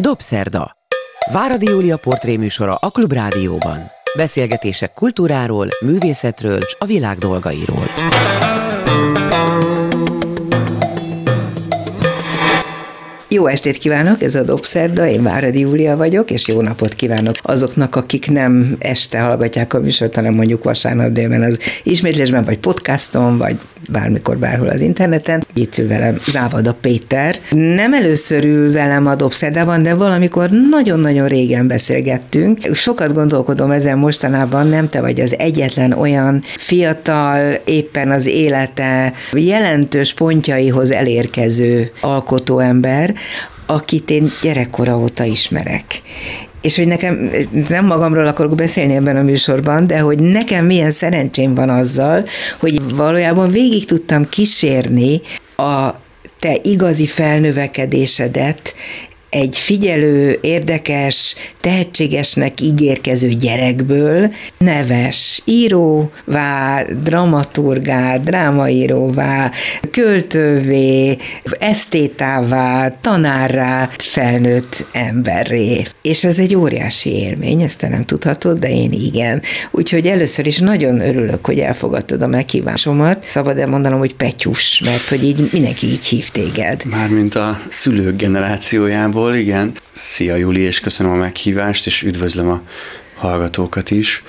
Dobszerda. Váradi Júlia portréműsora a Klubrádióban. Beszélgetések kultúráról, művészetről és a világ dolgairól. Jó estét kívánok, ez a Dobszerda, én Váradi Júlia vagyok, és jó napot kívánok azoknak, akik nem este hallgatják a műsort, hanem mondjuk vasárnap délben az ismétlésben, vagy podcaston, vagy bármikor, bárhol az interneten. Itt ül velem Závada Péter. Nem először ül velem a Dobszerdában, de valamikor nagyon-nagyon régen beszélgettünk. Sokat gondolkodom ezen mostanában, nem te vagy az egyetlen olyan fiatal, éppen az élete jelentős pontjaihoz elérkező alkotóember, akit én gyerekkora óta ismerek és hogy nekem, nem magamról akarok beszélni ebben a műsorban, de hogy nekem milyen szerencsém van azzal, hogy valójában végig tudtam kísérni a te igazi felnövekedésedet egy figyelő, érdekes, tehetségesnek ígérkező gyerekből neves íróvá, dramaturgá, drámaíróvá, költővé, esztétává, tanárrá felnőtt emberré. És ez egy óriási élmény, ezt te nem tudhatod, de én igen. Úgyhogy először is nagyon örülök, hogy elfogadtad a meghívásomat. Szabad elmondanom, hogy Petyus, mert hogy így mindenki így hív téged. Mármint a szülők generációjában Budapestyból, igen. Szia Juli, és köszönöm a meghívást, és üdvözlöm a hallgatókat is,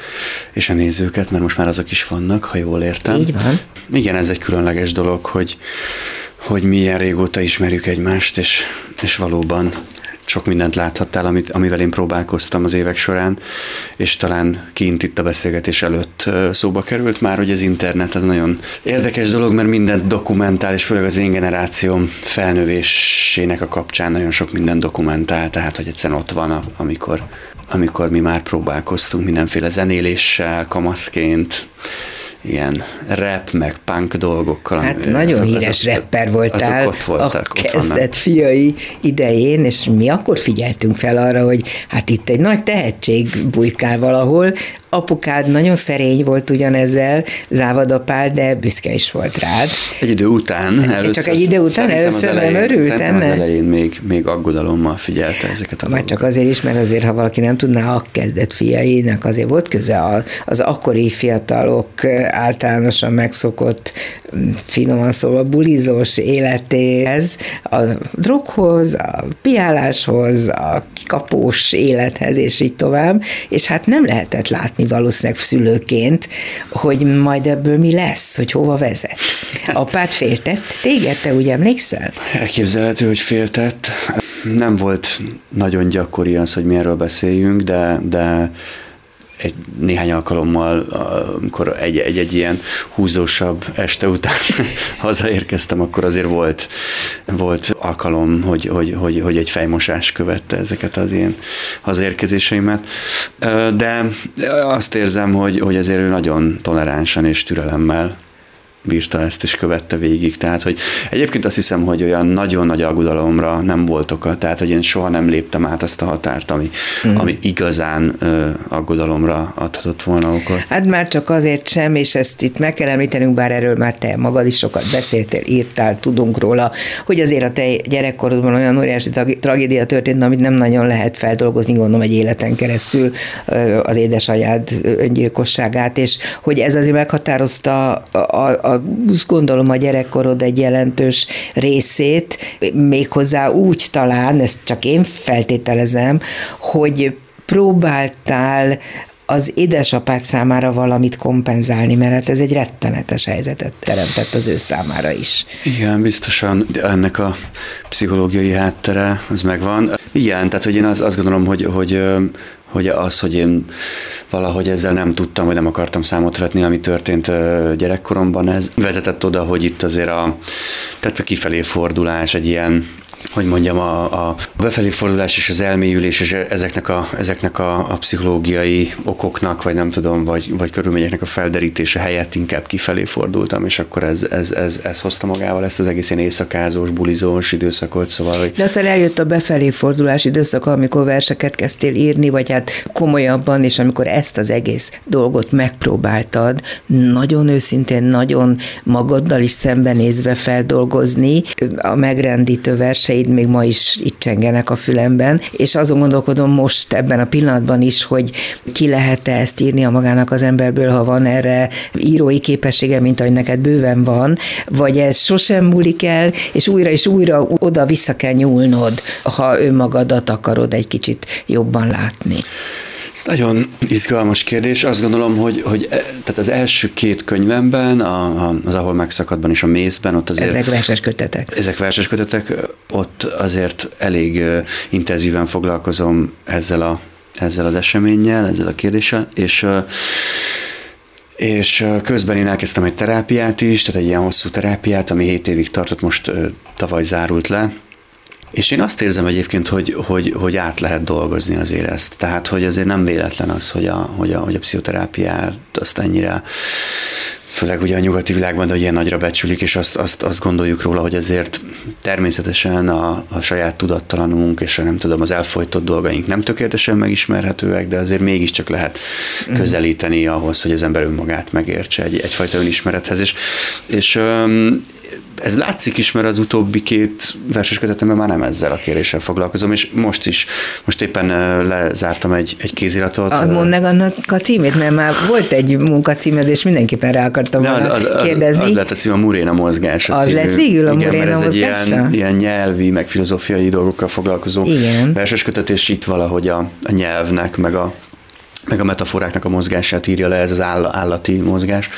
és a nézőket, mert most már azok is vannak, ha jól értem. Így van. Igen, ez egy különleges dolog, hogy, hogy milyen régóta ismerjük egymást, és, és valóban sok mindent láthattál, amit, amivel én próbálkoztam az évek során, és talán kint itt a beszélgetés előtt szóba került már, hogy az internet az nagyon érdekes dolog, mert mindent dokumentál, és főleg az én generációm felnövésének a kapcsán nagyon sok minden dokumentál, tehát hogy egyszerűen ott van, amikor, amikor mi már próbálkoztunk mindenféle zenéléssel, kamaszként, ilyen rap, meg punk dolgokkal. Hát nagyon azok, híres azok, rapper voltál azok ott voltak, a kezdet fiai idején, és mi akkor figyeltünk fel arra, hogy hát itt egy nagy tehetség bujkál valahol, apukád nagyon szerény volt ugyanezzel, závadapál, de büszke is volt rád. Egy idő után. Először, Csak egy idő után először elején, nem örült ennek? az elején még, még aggodalommal figyelte ezeket a Már csak azért is, mert azért, ha valaki nem tudná, a kezdett fiainak azért volt köze az akkori fiatalok általánosan megszokott, finoman szóval bulizós életéhez, a droghoz, a piáláshoz, a kikapós élethez, és így tovább, és hát nem lehetett látni látni valószínűleg szülőként, hogy majd ebből mi lesz, hogy hova vezet. Apád féltett téged, te úgy emlékszel? Elképzelhető, hogy féltett. Nem volt nagyon gyakori az, hogy mi erről beszéljünk, de, de egy néhány alkalommal, amikor egy, egy, egy ilyen húzósabb este után hazaérkeztem, akkor azért volt, volt alkalom, hogy, hogy, hogy, hogy egy fejmosás követte ezeket az ilyen hazaérkezéseimet. De azt érzem, hogy, hogy azért ő nagyon toleránsan és türelemmel bírta ezt és követte végig. Tehát, hogy egyébként azt hiszem, hogy olyan nagyon nagy aggodalomra nem volt oka, tehát, hogy én soha nem léptem át azt a határt, ami, mm. ami igazán ö, aggodalomra adhatott volna okot. Hát már csak azért sem, és ezt itt meg kell említenünk, bár erről már te magad is sokat beszéltél, írtál, tudunk róla, hogy azért a te gyerekkorodban olyan óriási tragédia történt, amit nem nagyon lehet feldolgozni, gondolom egy életen keresztül az édesanyád öngyilkosságát, és hogy ez azért meghatározta a, a, a, gondolom a gyerekkorod egy jelentős részét, méghozzá úgy talán, ezt csak én feltételezem, hogy próbáltál az édesapád számára valamit kompenzálni, mert hát ez egy rettenetes helyzetet teremtett az ő számára is. Igen, biztosan ennek a pszichológiai háttere, az megvan. Igen, tehát hogy én azt, azt gondolom, hogy, hogy hogy az, hogy én valahogy ezzel nem tudtam, vagy nem akartam számot vetni, ami történt gyerekkoromban, ez vezetett oda, hogy itt azért a, tehát a kifelé fordulás, egy ilyen hogy mondjam, a, a befelé fordulás és az elmélyülés és ezeknek a, ezeknek a, a pszichológiai okoknak, vagy nem tudom, vagy, vagy körülményeknek a felderítése helyett inkább kifelé fordultam, és akkor ez, ez, ez, ez hozta magával ezt az egész ilyen éjszakázós, bulizós időszakot, szóval, hogy... De aztán eljött a befelé fordulás időszak, amikor verseket kezdtél írni, vagy hát komolyabban, és amikor ezt az egész dolgot megpróbáltad, nagyon őszintén, nagyon magaddal is szembenézve feldolgozni, a megrendítő vers verseid még ma is itt csengenek a fülemben, és azon gondolkodom most ebben a pillanatban is, hogy ki lehet-e ezt írni a magának az emberből, ha van erre írói képessége, mint ahogy neked bőven van, vagy ez sosem múlik el, és újra és újra oda vissza kell nyúlnod, ha önmagadat akarod egy kicsit jobban látni. Ez nagyon izgalmas kérdés. Azt gondolom, hogy, hogy e, tehát az első két könyvemben, a, a, az Ahol megszakadban és a Mézben, ott azért... Ezek verses kötetek. Ezek verses kötetek, ott azért elég intenzíven foglalkozom ezzel, a, ezzel az eseménnyel, ezzel a kérdéssel, és és közben én elkezdtem egy terápiát is, tehát egy ilyen hosszú terápiát, ami 7 évig tartott, most tavaly zárult le, és én azt érzem egyébként, hogy, hogy, hogy át lehet dolgozni azért ezt. Tehát, hogy azért nem véletlen az, hogy a, hogy a, hogy a pszichoterápiát azt ennyire főleg ugye a nyugati világban, de ilyen nagyra becsülik, és azt, azt, azt gondoljuk róla, hogy azért természetesen a, a saját tudattalanunk, és a nem tudom, az elfolytott dolgaink nem tökéletesen megismerhetőek, de azért mégiscsak lehet mhm. közelíteni ahhoz, hogy az ember önmagát megértse egy, egyfajta önismerethez. És, és ez látszik is, mert az utóbbi két verses kötetemben már nem ezzel a kéréssel foglalkozom, és most is, most éppen lezártam egy, egy kéziratot. Ah, mondd meg annak a címét, mert már volt egy munkacímed, és mindenképpen rá akartam az, az, az, kérdezni. Az, az lett a cím a Muréna mozgás. Az című. lett végül a Igen, Muréna ez egy ilyen, ilyen nyelvi, meg filozófiai dolgokkal foglalkozó Igen. verses kötet, és itt valahogy a, a nyelvnek, meg a, meg a metaforáknak a mozgását írja le, ez az áll, állati mozgás.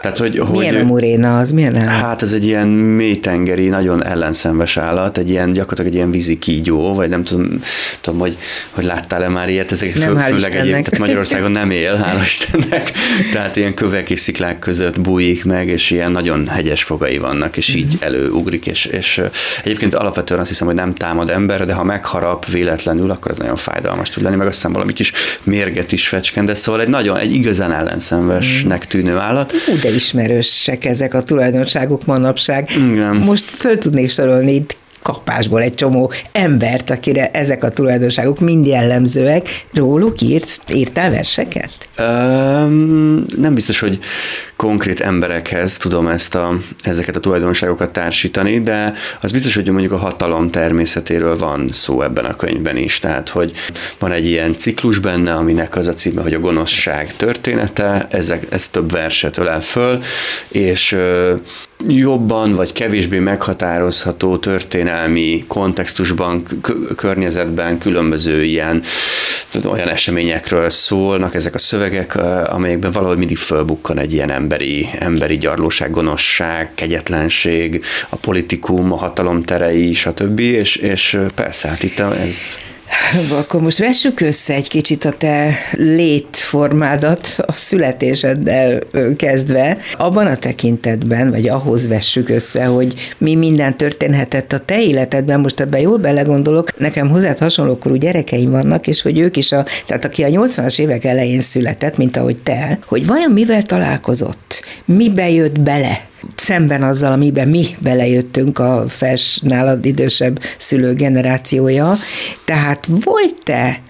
Tehát, hogy, milyen hogy, a muréna az? Milyen állat? Hát ez egy ilyen mélytengeri, nagyon ellenszenves állat, egy ilyen gyakorlatilag egy ilyen vízi kígyó, vagy nem tudom, tudom hogy, hogy láttál-e már ilyet, ezek nem, fő, főleg egy, tehát Magyarországon nem él, hála Istennek, tehát ilyen kövek és sziklák között bújik meg, és ilyen nagyon hegyes fogai vannak, és így uh-huh. előugrik, és, és egyébként alapvetően azt hiszem, hogy nem támad ember, de ha megharap véletlenül, akkor az nagyon fájdalmas tud lenni, meg azt hiszem valami kis mérget is fecskend, de szóval egy nagyon, egy igazán ellenszenvesnek mm. tűnő állat. Hú, de ismerősek ezek a tulajdonságok manapság. Igen. Most föl tudnék sorolni itt kapásból egy csomó embert, akire ezek a tulajdonságok mind jellemzőek. Róluk írt, írtál verseket? Um, nem biztos, hogy konkrét emberekhez tudom ezt a, ezeket a tulajdonságokat társítani, de az biztos, hogy mondjuk a hatalom természetéről van szó ebben a könyvben is. Tehát, hogy van egy ilyen ciklus benne, aminek az a címe, hogy a gonoszság története, ezek, ez több verset ölel föl, és jobban vagy kevésbé meghatározható történelmi kontextusban, környezetben különböző ilyen olyan eseményekről szólnak ezek a szövegek, amelyekben valahogy mindig fölbukkan egy ilyen emberi, emberi gyarlóság, gonoszság, kegyetlenség, a politikum, a hatalom terei, stb. És, és persze, hát itt ez akkor most vessük össze egy kicsit a te létformádat a születéseddel kezdve. Abban a tekintetben, vagy ahhoz vessük össze, hogy mi minden történhetett a te életedben, most ebben jól belegondolok, nekem hozzád hasonlókorú gyerekeim vannak, és hogy ők is, a, tehát aki a 80-as évek elején született, mint ahogy te, hogy vajon mivel találkozott, mibe jött bele, szemben azzal, amiben mi belejöttünk a fels nálad idősebb szülő generációja. Tehát volt-e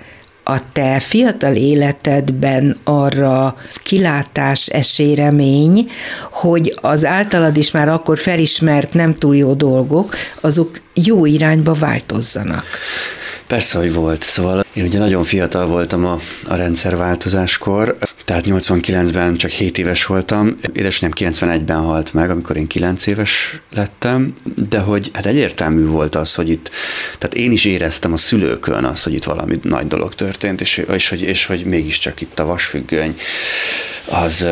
a te fiatal életedben arra kilátás, esélyremény, hogy az általad is már akkor felismert nem túl jó dolgok, azok jó irányba változzanak? Persze, hogy volt. Szóval én ugye nagyon fiatal voltam a, a rendszerváltozáskor, tehát 89-ben csak 7 éves voltam, édesanyám 91-ben halt meg, amikor én 9 éves lettem, de hogy hát egyértelmű volt az, hogy itt, tehát én is éreztem a szülőkön azt, hogy itt valami nagy dolog történt, és, és, hogy, és hogy mégiscsak itt a vasfüggöny az,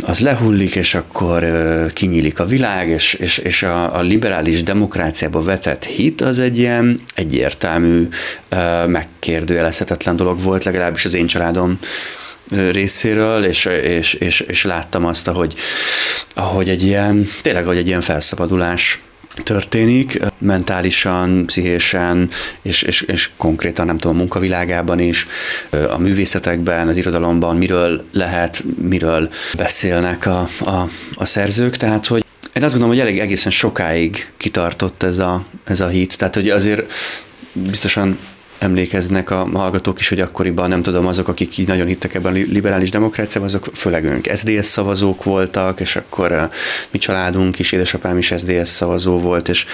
az lehullik, és akkor kinyílik a világ, és, és, és a, a liberális demokráciába vetett hit az egy ilyen egyértelmű, megkérdőjelezhetetlen dolog volt, legalábbis az én családom részéről, és, és, és, és láttam azt, ahogy, ahogy egy ilyen, tényleg, hogy egy ilyen felszabadulás történik, mentálisan, pszichésen, és, és, és konkrétan nem tudom, a munkavilágában is, a művészetekben, az irodalomban, miről lehet, miről beszélnek a, a, a szerzők, tehát hogy én azt gondolom, hogy elég egészen sokáig kitartott ez a, ez a hit, tehát hogy azért biztosan emlékeznek a hallgatók is, hogy akkoriban nem tudom, azok, akik így nagyon hittek ebben a liberális demokráciában, azok főleg önk SZDSZ szavazók voltak, és akkor mi családunk is, édesapám is SZDSZ szavazó volt, és,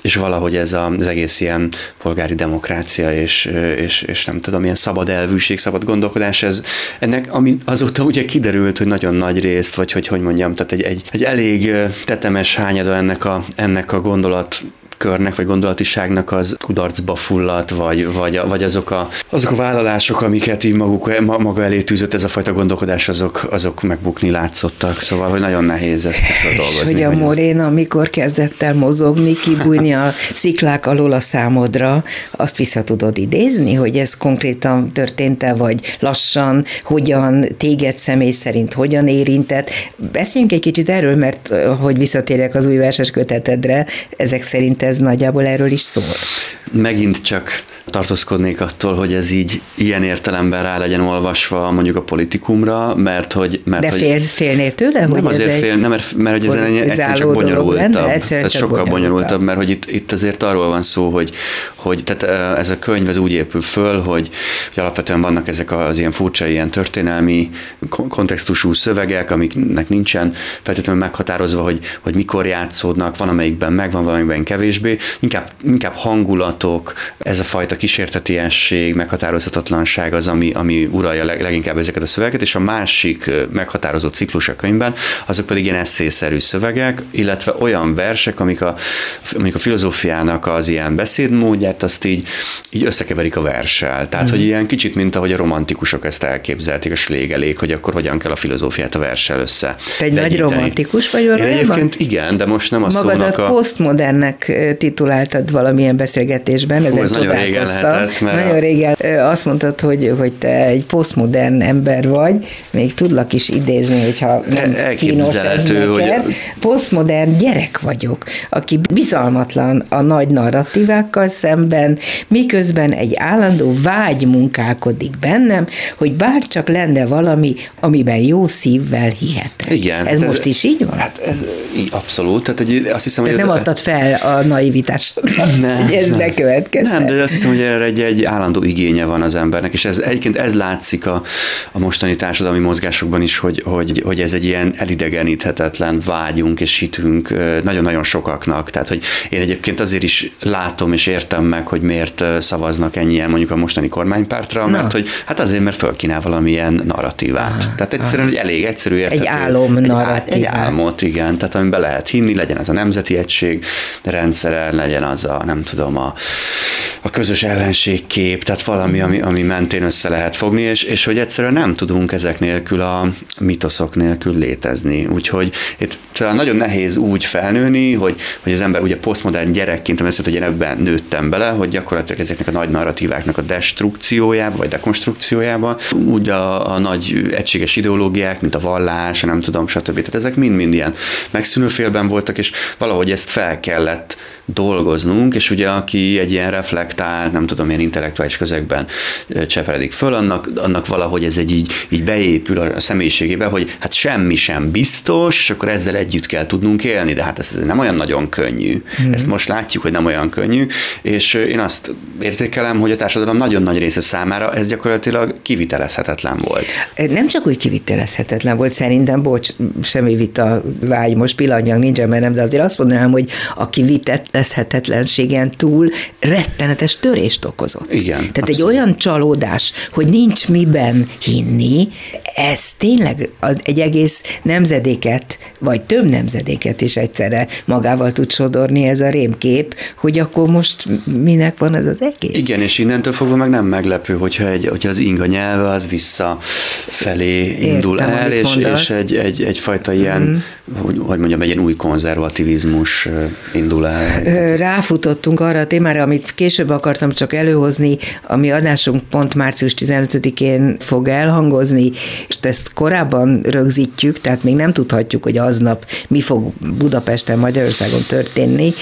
és valahogy ez a, az egész ilyen polgári demokrácia, és, és, és nem tudom, ilyen szabad elvűség, szabad gondolkodás, ez ennek, ami azóta ugye kiderült, hogy nagyon nagy részt, vagy hogy hogy mondjam, tehát egy, egy, egy elég tetemes hányada ennek a, ennek a gondolat körnek, vagy gondolatiságnak az kudarcba fulladt, vagy, vagy, vagy azok, a, azok a vállalások, amiket így maguk, maga elé tűzött ez a fajta gondolkodás, azok, azok megbukni látszottak. Szóval, hogy nagyon nehéz ezt feldolgozni. Hogy a Morén, amikor kezdett el mozogni, kibújni a sziklák alól a számodra, azt vissza tudod idézni, hogy ez konkrétan történt-e, vagy lassan, hogyan, téged személy szerint hogyan érintett. Beszéljünk egy kicsit erről, mert hogy visszatérjek az új verses kötetedre, ezek szerint ez nagyjából erről is szól. Megint csak tartózkodnék attól, hogy ez így ilyen értelemben rá legyen olvasva mondjuk a politikumra, mert hogy... Mert, De hogy félsz, félnél tőle? Nem hogy azért fél, nem, mert, mert hogy ez egyszerűen csak bonyolultabb. Egyszerűen tehát csak sokkal bonyolultabb. bonyolultabb, mert hogy itt, itt azért arról van szó, hogy, hogy tehát ez a könyv ez úgy épül föl, hogy, hogy alapvetően vannak ezek az ilyen furcsa, ilyen történelmi kontextusú szövegek, amiknek nincsen feltétlenül meghatározva, hogy, hogy mikor játszódnak, van amelyikben megvan, valamelyikben kevésbé, inkább, inkább hangulatok, ez a fajta kísértetiesség, meghatározhatatlanság az, ami, ami uralja leg, leginkább ezeket a szövegeket, és a másik meghatározó ciklus a könyvben, azok pedig ilyen eszészerű szövegek, illetve olyan versek, amik a, amik a filozófiának az ilyen beszédmódját, azt így, így összekeverik a verssel. Tehát, mm. hogy ilyen kicsit, mint ahogy a romantikusok ezt elképzelték, a slégelék, hogy akkor hogyan kell a filozófiát a verssel össze. Te egy nagy romantikus vagy valójában? Én egyébként igen, de most nem a Magadat szónak a... posztmodernnek tituláltad valamilyen beszélgetésben, Hú, ez nagyon régen lehetett. Mert nagyon régen azt mondtad, hogy, hogy te egy posztmodern ember vagy, még tudlak is idézni, hogyha nem kínos ez hogy... Posztmodern gyerek vagyok, aki bizalmatlan a nagy narratívákkal szemben, miközben egy állandó vágy munkálkodik bennem, hogy bárcsak lenne valami, amiben jó szívvel hihetek. Igen. Ez most ez, is így van? Hát ez abszolút. Tehát egy, azt hiszem, Tehát hogy nem adtad fel a naivitás, nem, hogy ez nem. bekövetkezhet. Nem, de azt hiszem, hogy erre egy, egy állandó igénye van az embernek, és ez egyébként ez látszik a, a mostani társadalmi mozgásokban is, hogy, hogy, hogy ez egy ilyen elidegeníthetetlen vágyunk és hitünk nagyon-nagyon sokaknak. Tehát, hogy én egyébként azért is látom és értem meg, hogy miért szavaznak ennyien mondjuk a mostani kormánypártra, mert Na. hogy hát azért, mert fölkínál valamilyen narratívát. Aha, Tehát egyszerűen, hogy elég egyszerű értető. Egy álom narratívát. Egy, egy álmot, igen. Tehát amiben lehet hinni, legyen az a nemzeti egység rendszere, legyen az a, nem tudom, a, a közös ellenségkép, tehát valami, ami, ami mentén össze lehet fogni, és, és hogy egyszerűen nem tudunk ezek nélkül a mitoszok nélkül létezni. Úgyhogy itt nagyon nehéz úgy felnőni, hogy, hogy az ember ugye posztmodern gyerekként, ezt, hogy én ebben nőttem bele, hogy gyakorlatilag ezeknek a nagy narratíváknak a destrukciójába, vagy dekonstrukciójába, úgy a, a nagy egységes ideológiák, mint a vallás, nem tudom, stb. Tehát ezek mind-mind ilyen megszűnőfélben voltak, és valahogy ezt fel kellett dolgoznunk, és ugye aki egy ilyen reflektál, nem tudom, ilyen intellektuális közegben cseperedik föl, annak, annak valahogy ez egy így, így beépül a személyiségébe, hogy hát semmi sem biztos, és akkor ezzel együtt kell tudnunk élni, de hát ez nem olyan nagyon könnyű. Mm. Ezt most látjuk, hogy nem olyan könnyű, és én azt érzékelem, hogy a társadalom nagyon nagy része számára ez gyakorlatilag kivitelezhetetlen volt. Nem csak úgy kivitelezhetetlen volt, szerintem, bocs, semmi vita vágy, most pillanatnyilag nincsen nem, de azért azt mondanám, hogy a kivitelezhetetlenségen túl rettenetes törést okozott. Igen. Tehát abszolút. egy olyan csalódás, hogy nincs miben hinni, ez tényleg az egy egész nemzedéket, vagy több nemzedéket is egyszerre magával tud sodorni ez a rémkép, hogy akkor most minek van ez az egész? Igen, és innentől fogva meg nem meglepő, hogyha, egy, hogyha az inga nyelve az visszafelé indul Értem, el, és, és egy, egy, egyfajta ilyen, mm. hogy, hogy mondjam, egy ilyen új konzervativizmus indul el. Ráfutottunk arra a témára, amit később akartam csak előhozni, ami adásunk pont március 15-én fog elhangozni, és ezt korábban rögzítjük, tehát még nem tudhatjuk, hogy aznap mi fog Budapesten, Magyarországon történni,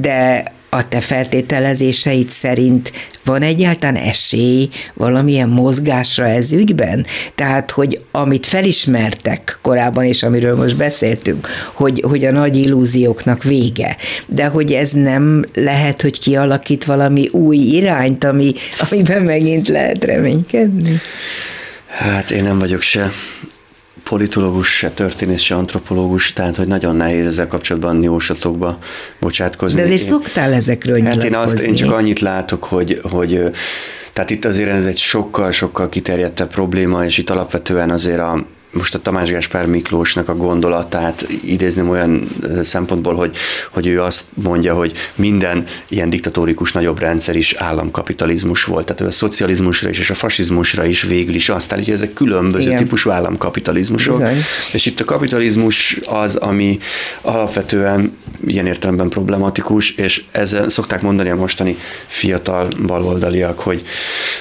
de a te feltételezéseid szerint van egyáltalán esély valamilyen mozgásra ez ügyben? Tehát, hogy amit felismertek korábban, és amiről most beszéltünk, hogy, hogy a nagy illúzióknak vége, de hogy ez nem lehet, hogy kialakít valami új irányt, ami, amiben megint lehet reménykedni? Hát én nem vagyok se politológus, se történész, se antropológus, tehát hogy nagyon nehéz ezzel kapcsolatban jóslatokba bocsátkozni. De azért én, szoktál ezekről Hát én, azt, én csak annyit látok, hogy, hogy tehát itt azért ez egy sokkal-sokkal kiterjedtebb probléma, és itt alapvetően azért a, most a Tamás Gáspár Miklósnak a gondolatát idézném olyan szempontból, hogy, hogy ő azt mondja, hogy minden ilyen diktatórikus nagyobb rendszer is államkapitalizmus volt. Tehát ő a szocializmusra is és a fasizmusra is végül is azt állítja, hogy ezek különböző Igen. típusú államkapitalizmusok. Bizony. És itt a kapitalizmus az, ami alapvetően ilyen értelemben problematikus, és ezzel szokták mondani a mostani fiatal baloldaliak, hogy,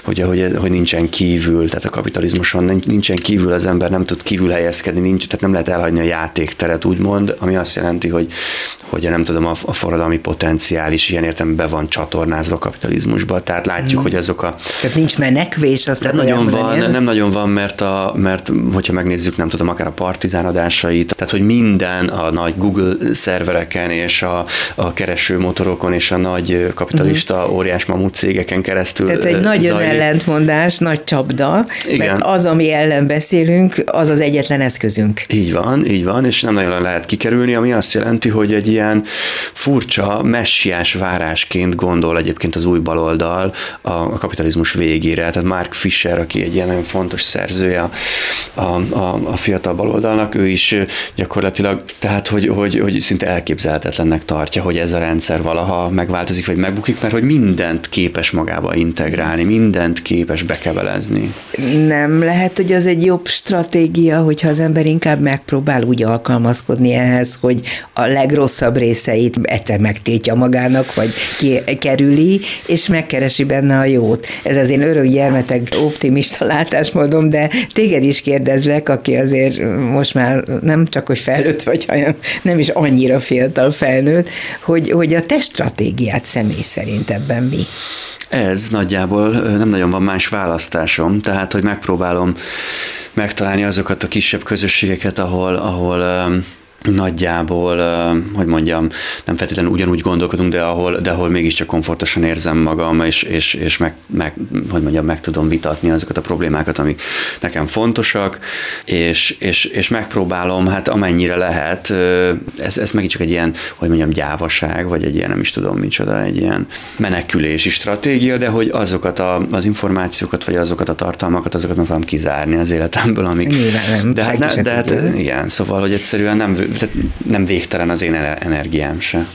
hogy, hogy, hogy nincsen kívül, tehát a kapitalizmuson nincsen kívül az ember nem tud tud kívül helyezkedni, nincs, tehát nem lehet elhagyni a játékteret, úgymond, ami azt jelenti, hogy, hogy nem tudom, a, a forradalmi potenciál is ilyen értem be van csatornázva a kapitalizmusba. Tehát látjuk, mm. hogy azok a... Tehát nincs menekvés, azt nem nagyon van, nem, nem nagyon van, mert, a, mert hogyha megnézzük, nem tudom, akár a partizán adásait, tehát hogy minden a nagy Google szervereken és a, a keresőmotorokon és a nagy kapitalista mm. óriás mamut cégeken keresztül Tehát egy nagyon zajlik. ellentmondás, nagy csapda, Igen. mert az, ami ellen beszélünk, az az az egyetlen eszközünk. Így van, így van, és nem nagyon lehet kikerülni, ami azt jelenti, hogy egy ilyen furcsa, messiás várásként gondol egyébként az új baloldal a, a kapitalizmus végére. Tehát Mark Fisher, aki egy ilyen nagyon fontos szerzője a, a, a fiatal baloldalnak, ő is gyakorlatilag, tehát hogy, hogy, hogy szinte elképzelhetetlennek tartja, hogy ez a rendszer valaha megváltozik, vagy megbukik, mert hogy mindent képes magába integrálni, mindent képes bekebelezni. Nem lehet, hogy az egy jobb stratégia, stratégia, hogyha az ember inkább megpróbál úgy alkalmazkodni ehhez, hogy a legrosszabb részeit egyszer megtiltja magának, vagy kerüli, és megkeresi benne a jót. Ez az én örök gyermetek optimista látásmódom, de téged is kérdezlek, aki azért most már nem csak, hogy felnőtt vagy, hanem nem is annyira fiatal felnőtt, hogy, hogy a te stratégiát személy szerint ebben mi? Ez nagyjából nem nagyon van más választásom, tehát hogy megpróbálom megtalálni azokat a kisebb közösségeket, ahol, ahol nagyjából, hogy mondjam, nem feltétlenül ugyanúgy gondolkodunk, de ahol, de ahol mégiscsak komfortosan érzem magam, és, és, és meg, meg, hogy mondjam, meg tudom vitatni azokat a problémákat, amik nekem fontosak, és, és, és megpróbálom, hát amennyire lehet, ez, ez megint csak egy ilyen, hogy mondjam, gyávaság, vagy egy ilyen, nem is tudom micsoda, egy ilyen menekülési stratégia, de hogy azokat a, az információkat, vagy azokat a tartalmakat, azokat megpróbálom kizárni az életemből, amik... Nyilván nem, de hát, ne, de hát igen, szóval, hogy egyszerűen nem tehát nem végtelen az én energiám se.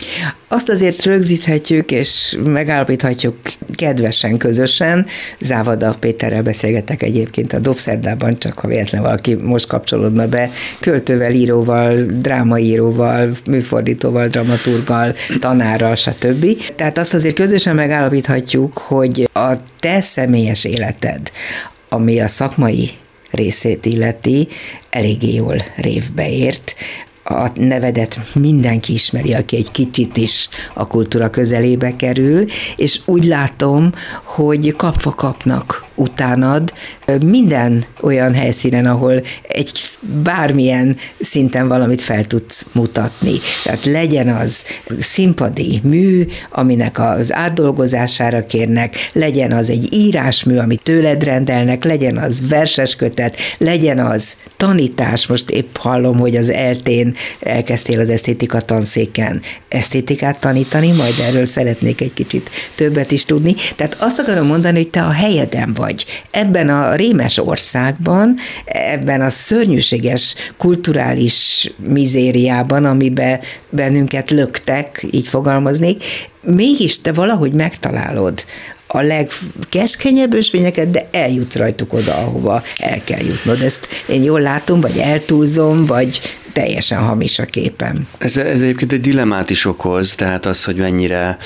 Azt azért rögzíthetjük és megállapíthatjuk kedvesen, közösen. Závada Péterrel beszélgetek egyébként a Dobszerdában, csak ha véletlen valaki most kapcsolódna be, költővel, íróval, drámaíróval, műfordítóval, dramaturgal, tanárral, stb. Tehát azt azért közösen megállapíthatjuk, hogy a te személyes életed, ami a szakmai részét illeti, eléggé jól révbe ért a nevedet mindenki ismeri, aki egy kicsit is a kultúra közelébe kerül, és úgy látom, hogy kapva kapnak utánad minden olyan helyszínen, ahol egy bármilyen szinten valamit fel tudsz mutatni. Tehát legyen az színpadi mű, aminek az átdolgozására kérnek, legyen az egy írásmű, amit tőled rendelnek, legyen az verseskötet, legyen az tanítás, most épp hallom, hogy az eltén elkezdtél az esztétika tanszéken esztétikát tanítani, majd erről szeretnék egy kicsit többet is tudni. Tehát azt akarom mondani, hogy te a helyeden vagy. Ebben a rémes országban, ebben a szörnyűséges kulturális mizériában, amiben bennünket löktek, így fogalmaznék, mégis te valahogy megtalálod a legkeskenyebb ösvényeket, de eljutsz rajtuk oda, ahova el kell jutnod. Ezt én jól látom, vagy eltúlzom, vagy teljesen hamis a képem. Ez, ez egyébként egy dilemát is okoz, tehát az, hogy mennyire,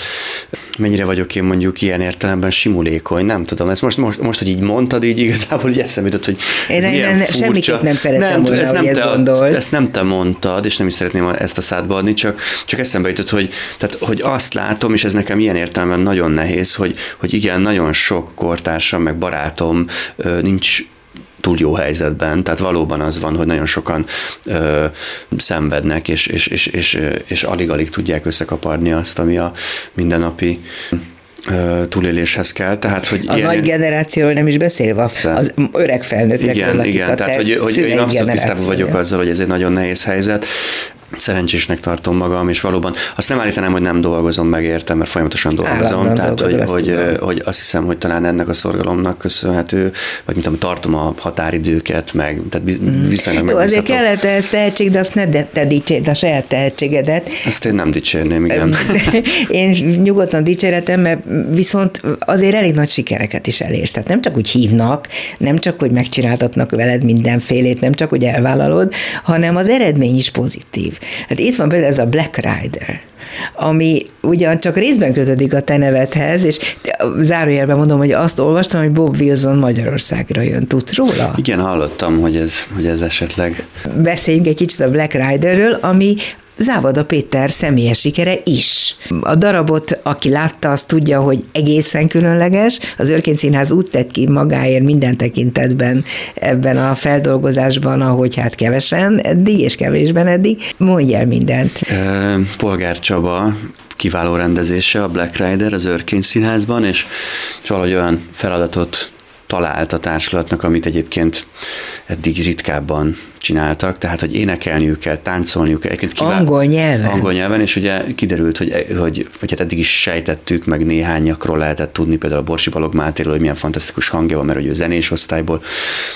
mennyire vagyok én mondjuk ilyen értelemben simulékony, nem tudom, ezt most, most, most hogy így mondtad, így igazából így eszembe jutott, hogy én ez milyen nem, semmiképp nem szeretem nem, volna, ez nem te, gondolt. Ezt nem te mondtad, és nem is szeretném ezt a szádba adni, csak, csak eszembe jutott, hogy, tehát, hogy azt látom, és ez nekem ilyen értelemben nagyon nehéz, hogy, hogy igen, nagyon sok kortársam, meg barátom nincs túl jó helyzetben, tehát valóban az van, hogy nagyon sokan ö, szenvednek, és, és, és, és, és alig-alig tudják összekaparni azt, ami a mindennapi túléléshez kell. Tehát, hogy a ilyen... nagy generációról nem is beszélve, az öreg felnőttek. Igen, igen, tehát hogy, hogy én abszolút tisztában vagyok azzal, hogy ez egy nagyon nehéz helyzet szerencsésnek tartom magam, és valóban azt nem állítanám, hogy nem dolgozom meg értem, mert folyamatosan dolgozom, Állandóan tehát hogy, hogy, hogy, azt hiszem, hogy talán ennek a szorgalomnak köszönhető, vagy mint amit tartom a határidőket, meg tehát mm. viszonylag Jó, azért kellett ez tehetség, de azt ne de, te dicsérd a saját tehetségedet. Ezt én nem dicsérném, igen. én nyugodtan dicséretem, mert viszont azért elég nagy sikereket is elérsz. Tehát nem csak úgy hívnak, nem csak, hogy megcsináltatnak veled mindenfélét, nem csak, hogy elvállalod, hanem az eredmény is pozitív. Hát itt van például ez a Black Rider, ami ugyan csak részben kötődik a te nevedhez, és zárójelben mondom, hogy azt olvastam, hogy Bob Wilson Magyarországra jön. Tudsz róla? Igen, hallottam, hogy ez, hogy ez esetleg. Beszéljünk egy kicsit a Black Riderről, ami Závada Péter személyes sikere is. A darabot, aki látta, az tudja, hogy egészen különleges. Az Örkény Színház úgy tett ki magáért minden tekintetben ebben a feldolgozásban, ahogy hát kevesen eddig, és kevésben eddig. Mondj el mindent. Polgár Csaba kiváló rendezése a Black Rider az Örkény Színházban, és, és valahogy olyan feladatot talált a társulatnak, amit egyébként eddig ritkábban csináltak, tehát hogy énekelniük kell, táncolniuk kell. Kivál... Angol nyelven. Angol nyelven, és ugye kiderült, hogy, hogy vagy hát eddig is sejtettük, meg néhányakról lehetett tudni, például a Borsi Balog Mátéről, hogy milyen fantasztikus hangja van, mert hogy ő zenés osztályból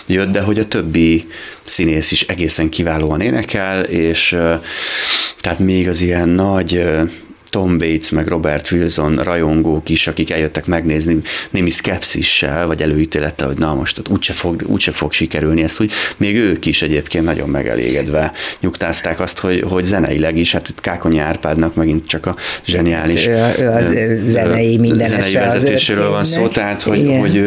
jött, de hogy a többi színész is egészen kiválóan énekel, és tehát még az ilyen nagy Tom Bates meg Robert Wilson rajongók is, akik eljöttek megnézni némi szkepszissel, vagy előítélettel, hogy na most ott úgyse fog, úgyse fog sikerülni ezt, úgy még ők is egyébként nagyon megelégedve nyugtázták azt, hogy, hogy zeneileg is, hát itt Kákonyi Árpádnak megint csak a zseniális ő, ő az zenei minden zenei vezetéséről van szó, tehát hogy, hogy, hogy,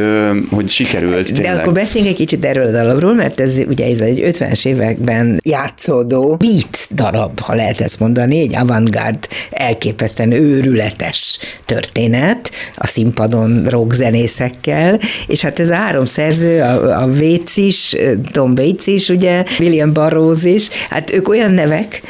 hogy sikerült. Tényleg. De akkor beszéljünk egy kicsit erről a darabról, mert ez ugye ez egy 50-es években játszódó beat darab, ha lehet ezt mondani, egy avantgárd elképzelés elképesztően őrületes történet a színpadon rockzenészekkel, és hát ez a három szerző, a, a Waits is, Tom Bates is, ugye, William Burroughs is, hát ők olyan nevek,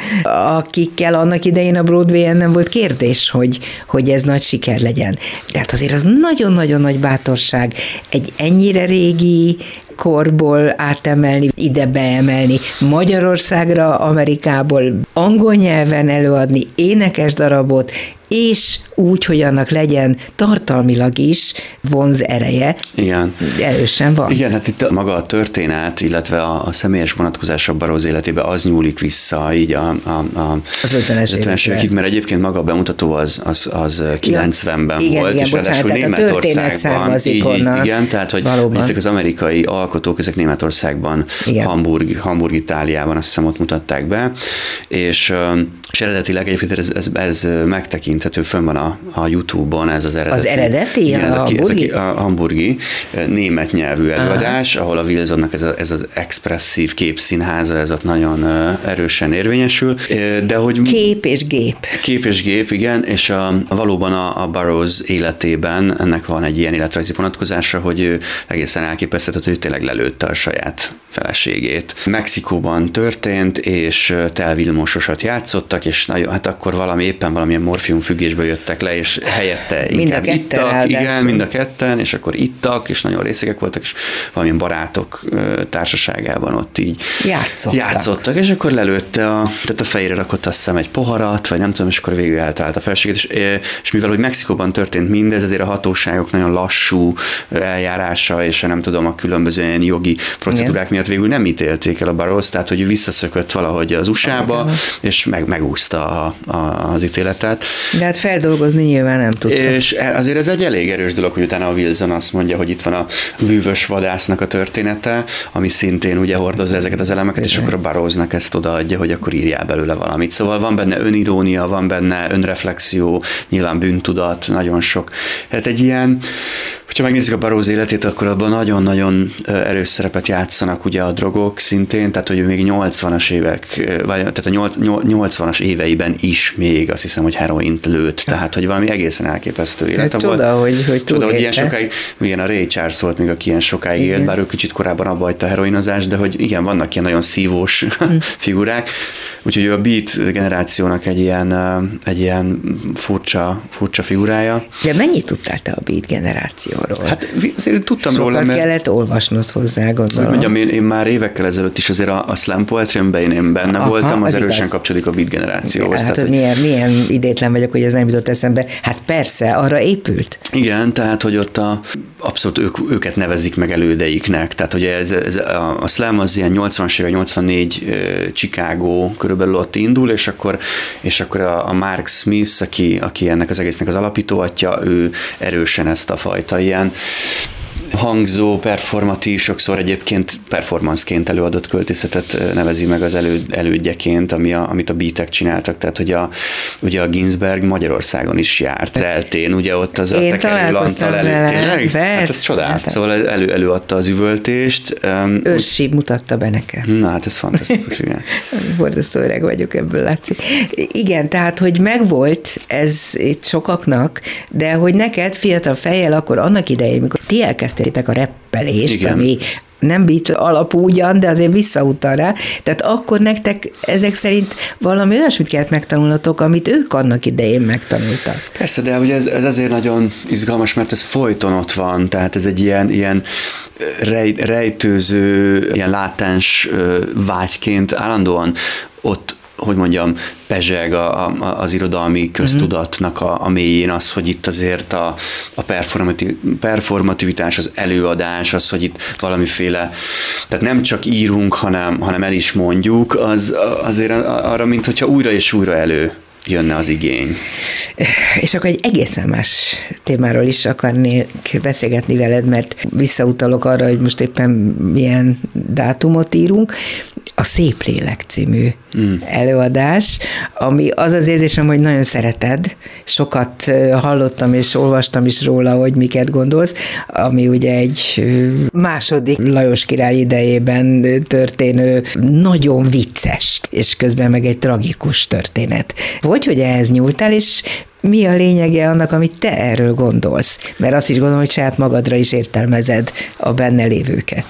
akikkel annak idején a Broadway-en nem volt kérdés, hogy, hogy ez nagy siker legyen. Tehát azért az nagyon-nagyon nagy bátorság egy ennyire régi, korból átemelni, ide beemelni, Magyarországra, Amerikából angol nyelven előadni énekes darabot, és úgy, hogy annak legyen tartalmilag is vonz ereje. Igen. Erősen van. Igen, hát itt maga a történet, illetve a, a személyes vonatkozás a Baróz életébe az nyúlik vissza így a, a, a az 50-es, 50-es évekig, mert egyébként maga a bemutató az, az, az 90-ben igen, volt, igen, és bocsánat, ráadásul Németországban. Így, onnan. igen, tehát hogy, ezek az amerikai alkotók, ezek Németországban, igen. Hamburg, Hamburg, Itáliában azt hiszem ott mutatták be, és és eredetileg egyébként ez, ez, ez megtekinthető, fönn van a, a YouTube-on ez az eredeti. Az eredeti? Igen, a, ez a, hamburgi? Ez a, a hamburgi német nyelvű előadás, Aha. ahol a Wilsonnak ez, a, ez az expresszív képszínháza, ez ott nagyon erősen érvényesül. De hogy... Kép és gép. Kép és gép, igen, és a, valóban a, a Burroughs életében ennek van egy ilyen életrajzi vonatkozása, hogy ő egészen elképesztett, hogy ő tényleg lelőtte a saját feleségét. Mexikóban történt, és telvilmososat játszottak, és na jó, hát akkor valami éppen valamilyen morfium függésbe jöttek le, és helyette mind inkább ketten, ittak, ráadásul. igen, mind a ketten, és akkor ittak, és nagyon részegek voltak, és valamilyen barátok társaságában ott így játszottak. játszottak és akkor lelőtte, a, tehát a fejére rakott azt hiszem egy poharat, vagy nem tudom, és akkor végül eltalált a feleséget, és, és mivel hogy Mexikóban történt mindez, ezért a hatóságok nagyon lassú eljárása, és nem tudom, a különböző ilyen jogi procedúrák miatt végül nem ítélték el a Barrows, tehát hogy visszaszökött valahogy az USA-ba, és meg, megúszta a, a, az ítéletet. De hát dolgozni nyilván nem tudta. És azért ez egy elég erős dolog, hogy utána a Wilson azt mondja, hogy itt van a bűvös vadásznak a története, ami szintén ugye hordozza ezeket az elemeket, és akkor a Baróznak ezt odaadja, hogy akkor írjál belőle valamit. Szóval van benne önirónia, van benne önreflexió, nyilván bűntudat, nagyon sok. Tehát egy ilyen, hogyha megnézzük a Baróz életét, akkor abban nagyon-nagyon erős szerepet játszanak ugye a drogok szintén, tehát hogy ő még 80-as évek, vagy tehát a 80-as éveiben is még azt hiszem, hogy heroint lőtt, tehát hogy valami egészen elképesztő élete hát, volt. Csoda, hogy, hogy csoda, hogy ilyen sokáig, igen, a Ray Charles volt még, aki ilyen sokáig igen. élt, bár ő kicsit korábban abba a heroinozást, de hogy igen, vannak ilyen nagyon szívós hm. figurák, úgyhogy ő a beat generációnak egy ilyen, egy ilyen furcsa, furcsa figurája. De mennyit tudtál te a beat generációról? Hát azért tudtam Sokat róla, mert... kellett olvasnod hozzá, gondolom. Hogy mondjam, én, én már évekkel ezelőtt is azért a, a slam poetry én benne Aha, voltam, az, az erősen igaz. kapcsolódik a beat generációhoz. Hát, tehát, hogy milyen, milyen idétlen vagyok, hogy ez nem jutott eszembe. Hát persze, arra épült. Igen, tehát, hogy ott a, abszolút ők, őket nevezik meg elődeiknek. Tehát, hogy ez, ez a, a slam az ilyen 80-as évek, 84 uh, Chicago körülbelül ott indul, és akkor, és akkor a, a Mark Smith, aki, aki ennek az egésznek az alapító atya, ő erősen ezt a fajta ilyen ilyen hangzó, performatív, sokszor egyébként performanceként előadott költészetet nevezi meg az elő, elődjeként, ami a, amit a beatek csináltak, tehát hogy a, ugye a Ginsberg Magyarországon is járt, eltén, ugye ott az Én a tekerő antal elő? Hát ez csodál. Szóval elő, előadta az üvöltést. Ősi mutatta be nekem. Na, hát ez fantasztikus, igen. Borzasztó öreg vagyok, ebből látszik. Igen, tehát, hogy megvolt ez itt sokaknak, de hogy neked fiatal fejjel akkor annak idején, mikor ti elkezdtél említettétek a reppelést, Igen. ami nem bit alapú ugyan, de azért visszautal rá. Tehát akkor nektek ezek szerint valami olyasmit kellett megtanulnotok, amit ők annak idején megtanultak. Persze, de ugye ez, ez azért nagyon izgalmas, mert ez folyton ott van, tehát ez egy ilyen, ilyen rej, rejtőző, ilyen látás vágyként állandóan ott hogy mondjam, pezseg a, a, az irodalmi köztudatnak a, a mélyén az, hogy itt azért a, a performativ, performativitás, az előadás, az, hogy itt valamiféle, tehát nem csak írunk, hanem, hanem el is mondjuk, az azért arra, mint hogyha újra és újra elő jönne az igény. És akkor egy egészen más témáról is akarnék beszélgetni veled, mert visszautalok arra, hogy most éppen milyen dátumot írunk. A Szép Lélek című mm. előadás, ami az az érzésem, hogy nagyon szereted. Sokat hallottam és olvastam is róla, hogy miket gondolsz, ami ugye egy második Lajos király idejében történő nagyon vicces, és közben meg egy tragikus történet. Hogy, hogy ehhez nyúltál, és mi a lényege annak, amit te erről gondolsz? Mert azt is gondolom, hogy saját magadra is értelmezed a benne lévőket.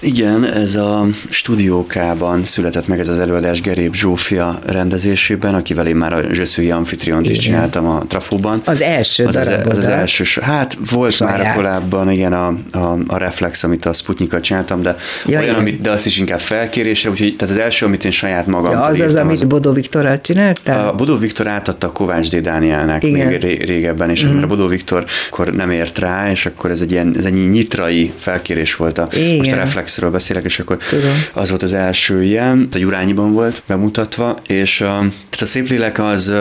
Igen, ez a stúdiókában született meg ez az előadás Gerép Zsófia rendezésében, akivel én már a Zsöszői Amfitriont is csináltam a Trafóban. Az első az darabod. Az, az, az első, hát volt Saját. már korábban, igen, a, a, a Reflex, amit a Sputnikat csináltam, de ja, olyan, amit, de azt is inkább felkérésre, úgyhogy tehát az első, amit én saját magam. Ja, az az, amit Bodó Viktorral csináltál? A Bodó Viktor átadta a Kovács D. Dánielnek igen. még ré, régebben, és mm. a Bodó Viktor akkor nem ért rá, és akkor ez egy ilyen, ez egy nyitrai felkérés volt a, igen. most a Reflex Reflexről beszélek, és akkor Tudom. az volt az első ilyen, a Jurányiban volt bemutatva, és tehát a szép lélek az,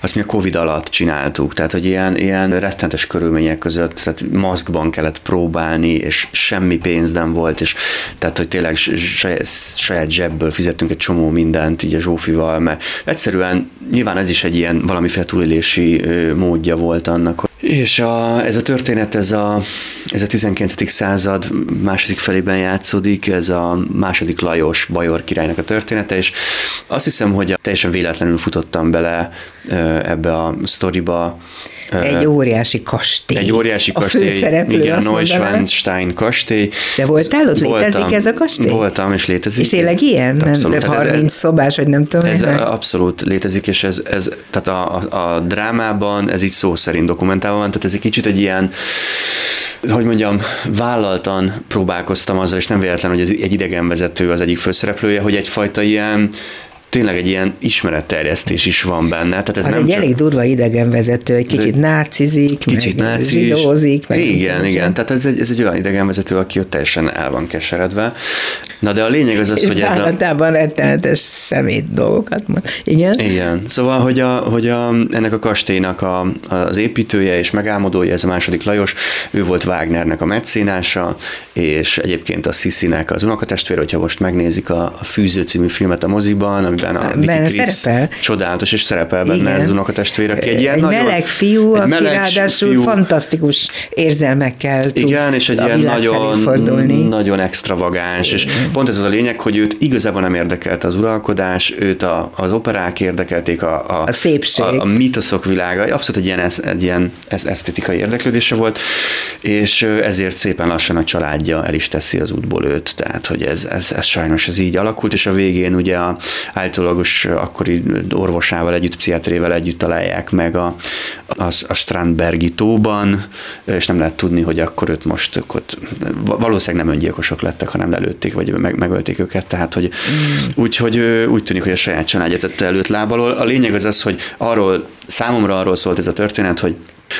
az mi a Covid alatt csináltuk, tehát hogy ilyen, ilyen rettentes körülmények között, tehát maszkban kellett próbálni, és semmi pénz nem volt, és tehát, hogy tényleg saját, saját zsebből fizettünk egy csomó mindent így a Zsófival, mert egyszerűen nyilván ez is egy ilyen valamiféle túlélési módja volt annak, és a, ez a történet, ez a, ez a 19. század második felében játszódik, ez a második Lajos Bajor királynak a története, és azt hiszem, hogy teljesen véletlenül futottam bele ebbe a sztoriba, egy óriási kastély. Egy óriási kastély. A főszereplő, igen, a Neuschwanstein kastély. De voltál ott? Voltam, létezik ez a kastély? Voltam, és létezik. És tényleg ilyen? Abszolút. Nem, 30 ez, szobás, vagy nem tudom. Ez a, abszolút létezik, és ez, ez tehát a, a, a drámában ez így szó szerint dokumentálva van, tehát ez egy kicsit egy ilyen hogy mondjam, vállaltan próbálkoztam azzal, és nem véletlen, hogy egy idegenvezető az egyik főszereplője, hogy egyfajta ilyen tényleg egy ilyen ismeretterjesztés is van benne. Tehát ez az nem egy csak... elég durva idegenvezető, egy kicsit nácizik, Kicsit meg nácis. zsidózik. Meg igen, igen. Tehát ez egy, ez egy olyan idegenvezető, aki ott teljesen el van keseredve. Na de a lényeg az az, hogy ez a... rettenetes szemét dolgokat mond. Igen? Igen, szóval, hogy, a, hogy a, ennek a kastélynak a, az építője és megálmodója, ez a második Lajos, ő volt Wagnernek a meccénása, és egyébként a Sisinek az unokatestvér, hogyha most megnézik a, a Fűző című filmet a moziban, amiben a Benne szerepel. csodálatos, és szerepel benne Igen. ez az unokatestvér, aki egy ilyen egy nagyon, meleg fiú, egy aki meleg ráadásul fiú. fantasztikus érzelmekkel tud Igen, és egy a ilyen nagyon, nagyon extravagáns, és pont ez az a lényeg, hogy őt igazából nem érdekelte az uralkodás, őt a, az operák érdekelték, a, A szépség. a, a mítoszok világa, abszolút egy ilyen, ez, egy ilyen ez, esztétikai érdeklődése volt, és ezért szépen lassan a családja el is teszi az útból őt, tehát hogy ez, ez, ez sajnos ez így alakult, és a végén ugye a állítólagos akkori orvosával együtt, pszichiátrével együtt találják meg a, a, a Strandbergi tóban, és nem lehet tudni, hogy akkor őt most ott valószínűleg nem öngyilkosok lettek, hanem lelőtték, vagy meg, megölték őket, tehát hogy mm. úgy, hogy ö, úgy tűnik, hogy a saját családja tette előtt lábalól. A lényeg az az, hogy arról, számomra arról szólt ez a történet, hogy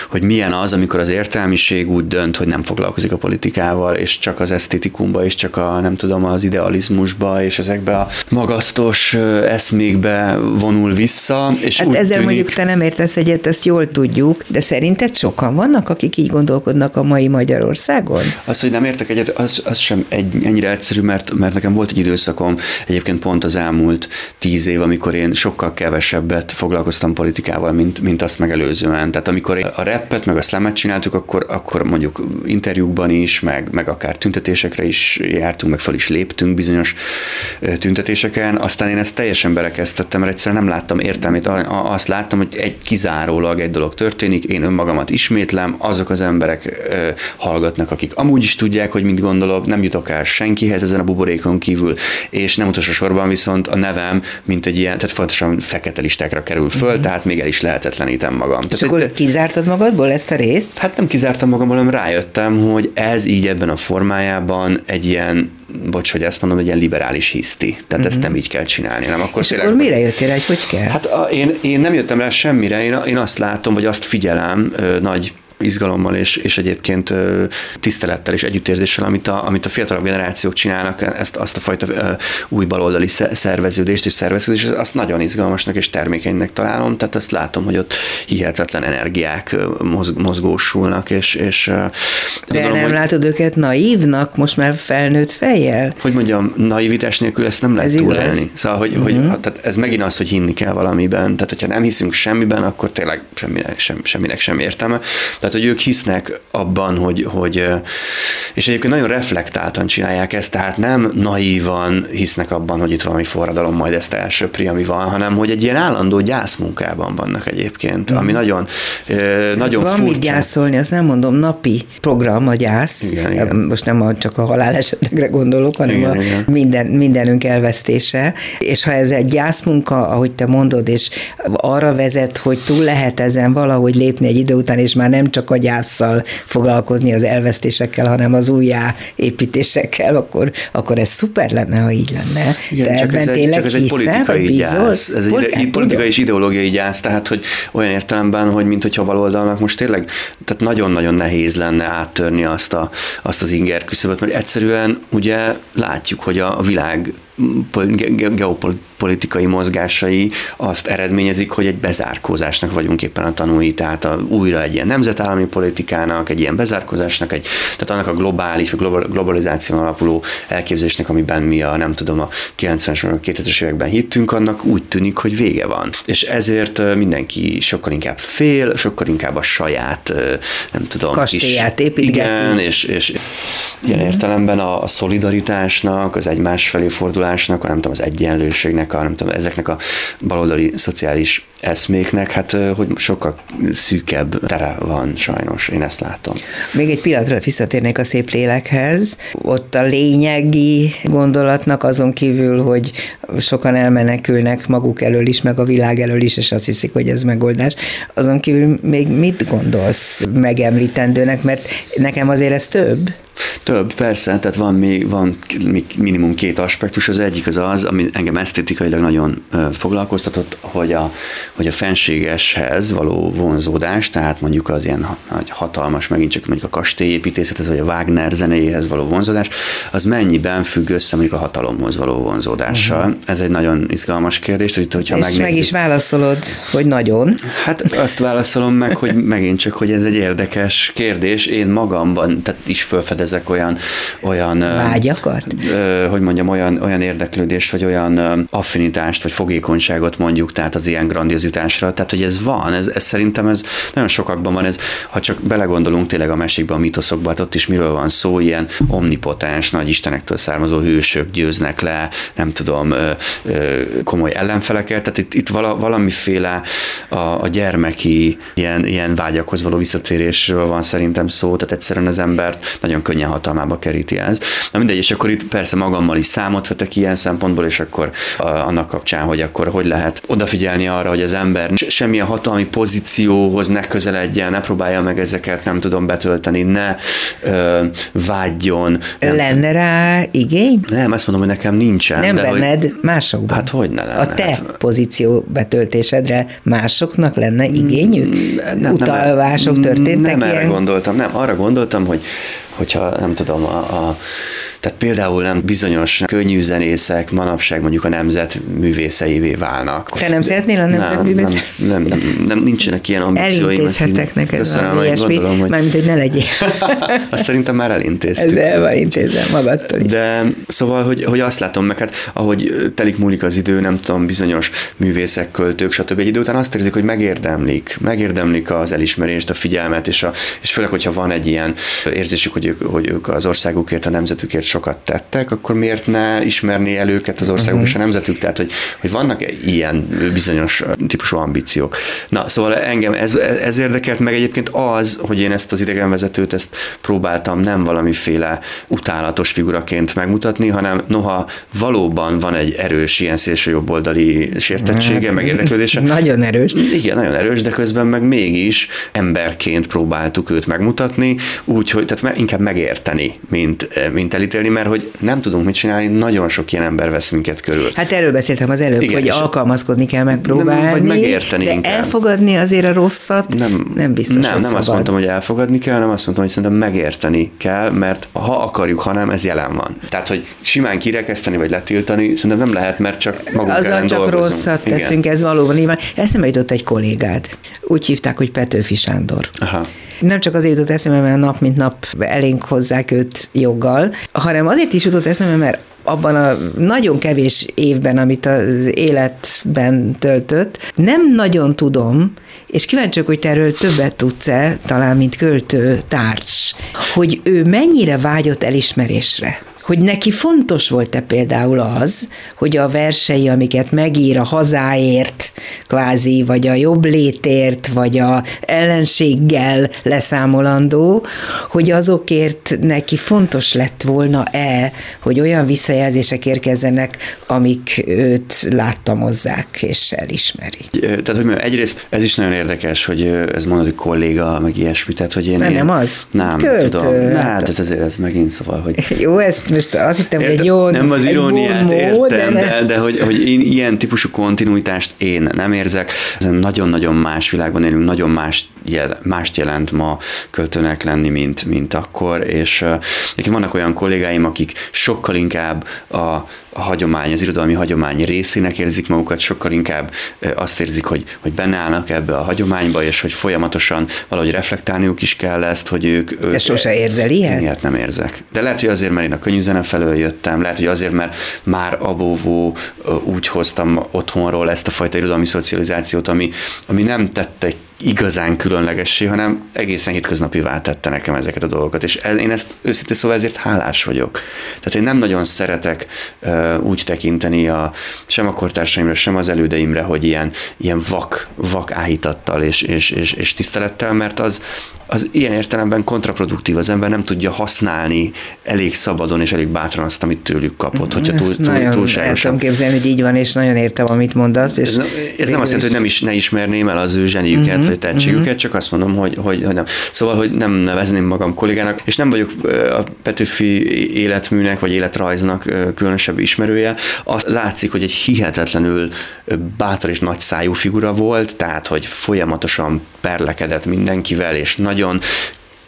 hogy milyen az, amikor az értelmiség úgy dönt, hogy nem foglalkozik a politikával, és csak az esztétikumba, és csak a, nem tudom, az idealizmusba, és ezekbe a magasztos eszmékbe vonul vissza, és Hát úgy ezzel tűnik, mondjuk te nem értesz egyet, ezt jól tudjuk, de szerinted sokan vannak, akik így gondolkodnak a mai Magyarországon? Az, hogy nem értek egyet, az, az sem egy, ennyire egyszerű, mert, mert nekem volt egy időszakom, egyébként pont az elmúlt tíz év, amikor én sokkal kevesebbet foglalkoztam politikával, mint, mint azt megelőzően. Tehát amikor én a rappet, meg a slamet csináltuk, akkor, akkor mondjuk interjúkban is, meg, meg akár tüntetésekre is jártunk, meg fel is léptünk bizonyos tüntetéseken, aztán én ezt teljesen berekeztettem, mert egyszerűen nem láttam értelmét. Azt láttam, hogy egy kizárólag egy dolog történik, én önmagamat ismétlem, azok az emberek ö, hallgatnak, akik amúgy is tudják, hogy mit gondolok, nem jutok el senkihez ezen a buborékon kívül, és nem utolsó sorban viszont a nevem, mint egy ilyen, tehát fontosan fekete listákra kerül föl, uh-huh. tehát még el is lehetetlenítem magam. És Tehát akkor egy- kizártad magadból ezt a részt? Hát nem kizártam magam, hanem rájöttem, hogy ez így ebben a formájában egy ilyen, bocs, hogy ezt mondom, egy ilyen liberális hiszti. Tehát uh-huh. ezt nem így kell csinálni. Nem, akkor És tényleg- akkor mire jöttél rá, hogy hogy kell? Hát a, én, én nem jöttem rá semmire, én, én azt látom, vagy azt figyelem ö, nagy izgalommal és, és egyébként tisztelettel és együttérzéssel, amit a, amit a fiatalabb generációk csinálnak, ezt, azt a fajta új baloldali sze- szerveződést és szerveződést, azt nagyon izgalmasnak és termékenynek találom, tehát azt látom, hogy ott hihetetlen energiák mozgósulnak, és, és De gondolom, nem hogy, látod őket naívnak, most már felnőtt fejjel? hogy mondjam, naivitás nélkül ezt nem lehet Ez igaz. túlélni. Szóval, hogy, uh-huh. hogy tehát ez megint az, hogy hinni kell valamiben. Tehát, hogyha nem hiszünk semmiben, akkor tényleg semminek sem, semminek sem értelme. Tehát, hogy ők hisznek abban, hogy, hogy és egyébként nagyon reflektáltan csinálják ezt, tehát nem naívan hisznek abban, hogy itt valami forradalom majd ezt elsöpri, ami van, hanem hogy egy ilyen állandó gyászmunkában vannak egyébként, ami nagyon, ö, nagyon Van furcsa. mit gyászolni, azt nem mondom, napi program a gyász. Igen, igen. Most nem a, csak a halálesetekre gondolok, hanem Igen, a igen. Minden, mindenünk elvesztése. És ha ez egy gyászmunka, ahogy te mondod, és arra vezet, hogy túl lehet ezen valahogy lépni egy idő után, és már nem csak a gyászsal foglalkozni az elvesztésekkel, hanem az újjáépítésekkel, akkor, akkor ez szuper lenne, ha így lenne. Igen, de csak ez, ebben egy, tényleg csak ez egy hiszel, politikai gyász. Ez egy ide, politikai és ideológiai gyász, tehát hogy olyan értelemben, hogy mint hogyha baloldalnak most tényleg, tehát nagyon-nagyon nehéz lenne áttörni azt, a, azt az inger küszöböt, mert egyszerűen ugye látjuk, hogy a, világ geopolitikai mozgásai azt eredményezik, hogy egy bezárkózásnak vagyunk éppen a tanúi, tehát a, újra egy ilyen nemzetállami politikának, egy ilyen bezárkózásnak, egy, tehát annak a globális, vagy global- globalizáción alapuló elképzelésnek, amiben mi a nem tudom, a 90-es, vagy a 2000-es években hittünk, annak úgy tűnik, hogy vége van. És ezért mindenki sokkal inkább fél, sokkal inkább a saját, nem tudom, Kastélyát építgeti. Igen, és, és ilyen értelemben a, a szolidaritásnak, az egymás felé fordulásnak, a nem tudom, az egyenlőségnek, a nem tudom, ezeknek a baloldali szociális eszméknek, hát hogy sokkal szűkebb tere van sajnos, én ezt látom. Még egy pillanatra visszatérnék a szép lélekhez. Ott a lényegi gondolatnak azon kívül, hogy sokan elmenekülnek maguk elől is, meg a világ elől is, és azt hiszik, hogy ez megoldás. Azon kívül még mit gondolsz megemlítendőnek, mert nekem azért ez több. Több, persze, tehát van még, van minimum két aspektus. Az egyik az az, ami engem esztétikailag nagyon foglalkoztatott, hogy a, hogy a fenségeshez való vonzódás, tehát mondjuk az ilyen hatalmas, megint csak mondjuk a kastélyépítészethez, vagy a Wagner zenéjéhez való vonzódás, az mennyiben függ össze mondjuk a hatalomhoz való vonzódással. Uh-huh. Ez egy nagyon izgalmas kérdés, hogy hogyha És megnézzük, meg is válaszolod, hogy nagyon. Hát azt válaszolom meg, hogy megint csak, hogy ez egy érdekes kérdés. Én magamban tehát is felfedezek olyan, olyan vágyakat? Hogy mondjam, olyan, olyan érdeklődést, vagy olyan affinitást, vagy fogékonyságot mondjuk, tehát az ilyen grandiozitásra. Tehát, hogy ez van, ez, ez szerintem ez nagyon sokakban van, ez, ha csak belegondolunk tényleg a mesékbe, a mitoszokba, hát ott is miről van szó, ilyen omnipotens, nagy istenektől származó hősök győznek le, nem tudom, komoly ellenfeleket, tehát itt, itt valamiféle a, a gyermeki ilyen, ilyen vágyakhoz való visszatérésről van szerintem szó, tehát egyszerűen az ember nagyon könnyen hatalmába keríti ez. Na mindegy, és akkor itt persze magammal is számot vetek ilyen szempontból, és akkor annak kapcsán, hogy akkor hogy lehet odafigyelni arra, hogy az ember semmilyen hatalmi pozícióhoz ne közeledjen, ne próbálja meg ezeket, nem tudom betölteni, ne ö, vágyjon. Nem Lenne rá igény? Nem, azt mondom, hogy nekem nincsen. Nem de benned, hogy, másokban. Hát hogy ne lenne? A te hát, pozíció betöltésedre másoknak lenne igényük? Nem, nem, Utalvások történtek Nem ilyen? erre gondoltam, nem, arra gondoltam, hogy hogyha nem tudom, a, a tehát például nem bizonyos könnyű zenészek manapság mondjuk a nemzet művészeivé válnak. Te nem szeretnél a nemzet nem, nem, nem, nem, nem, nincsenek ilyen ambícióim. Elintézhetek neked Köszönöm, valami ilyesmi, gondolom, hogy... mármint, hogy ne legyél. azt szerintem már elintéztük. Ez el van intézve magadtól is. De szóval, hogy, hogy azt látom meg, hát ahogy telik múlik az idő, nem tudom, bizonyos művészek, költők, stb. egy idő után azt érzik, hogy megérdemlik, megérdemlik az elismerést, a figyelmet, és, a, és főleg, hogyha van egy ilyen érzésük, hogy ők, hogy ők az országukért, a nemzetükért sokat tettek, akkor miért ne ismerni el őket az országok uh-huh. és a nemzetük? Tehát, hogy, hogy vannak ilyen bizonyos típusú ambíciók. Na, szóval engem ez, ez érdekelt meg egyébként az, hogy én ezt az idegenvezetőt, ezt próbáltam nem valamiféle utálatos figuraként megmutatni, hanem noha valóban van egy erős ilyen szélső jobboldali sértettsége, meg érdeklődése. Nagyon erős. Igen, nagyon erős, de közben meg mégis emberként próbáltuk őt megmutatni, úgyhogy tehát inkább megérteni, mint, mint elítélni, mert hogy nem tudunk mit csinálni, nagyon sok ilyen ember vesz minket körül. Hát erről beszéltem az előbb, Igen, hogy alkalmazkodni kell megpróbálni. Nem, vagy megérteni de inkább. elfogadni azért a rosszat nem, nem biztos, Nem, nem szabad. azt mondtam, hogy elfogadni kell, nem azt mondtam, hogy szerintem megérteni kell, mert ha akarjuk, ha nem, ez jelen van. Tehát, hogy simán kirekeszteni vagy letiltani, szerintem nem lehet, mert csak magunk Azzal ellen csak dolgozunk. rosszat Igen. teszünk, ez valóban így van. Eszembe jutott egy kollégád. Úgy hívták, hogy Petőfi Sándor. Aha. Nem csak azért jutott eszembe, mert nap mint nap elénk hozzák őt joggal, hanem azért is jutott eszembe, mert abban a nagyon kevés évben, amit az életben töltött, nem nagyon tudom, és kíváncsiak, hogy te erről többet tudsz-e, talán mint költő társ, hogy ő mennyire vágyott elismerésre hogy neki fontos volt-e például az, hogy a versei, amiket megír a hazáért, kvázi, vagy a jobb létért, vagy a ellenséggel leszámolandó, hogy azokért neki fontos lett volna-e, hogy olyan visszajelzések érkezzenek, amik őt láttamozzák és elismeri. Tehát, hogy egyrészt ez is nagyon érdekes, hogy ez mondod, hogy kolléga, meg ilyesmi, tehát, hogy én... Nem, én, nem az. Nem, Költő. tudom. Na, hát ez azért ez megint szóval, hogy... Jó, ezt most azt hittem, hogy egy jó Nem az iróniát értem, de, de, de hogy, hogy én ilyen típusú kontinuitást én nem érzek. Nagyon-nagyon más világban élünk, nagyon más jel, mást jelent ma költőnek lenni, mint, mint akkor, és uh, vannak olyan kollégáim, akik sokkal inkább a a hagyomány, az irodalmi hagyomány részének érzik magukat, sokkal inkább azt érzik, hogy, hogy benne állnak ebbe a hagyományba, és hogy folyamatosan valahogy reflektálniuk is kell ezt, hogy ők... ők De sose érzel ilyen? Ilyet nem érzek. De lehet, hogy azért, mert én a könyvzene felől jöttem, lehet, hogy azért, mert már abóvó úgy hoztam otthonról ezt a fajta irodalmi szocializációt, ami, ami nem tette igazán különlegessé, hanem egészen hétköznapi tette nekem ezeket a dolgokat, és én ezt őszintén szóval ezért hálás vagyok. Tehát én nem nagyon szeretek uh, úgy tekinteni a, sem a kortársaimra, sem az elődeimre, hogy ilyen, ilyen vak, vak áhítattal és, és, és, és tisztelettel, mert az, az ilyen értelemben kontraproduktív, az ember nem tudja használni elég szabadon és elég bátran azt, amit tőlük kapott, hogyha túl, túl, nagyon túlságosan. El tudom képzelni, hogy így van, és nagyon értem, amit mondasz. És ez, ez nem azt jelenti, hogy nem is, ne ismerném el az ő zseniüket, uh-huh vagy tehetségüket, uh-huh. csak azt mondom, hogy, hogy, hogy nem. Szóval, hogy nem nevezném magam kollégának, és nem vagyok a Petőfi életműnek, vagy életrajznak különösebb ismerője. Azt látszik, hogy egy hihetetlenül bátor és nagy szájú figura volt, tehát, hogy folyamatosan perlekedett mindenkivel, és nagyon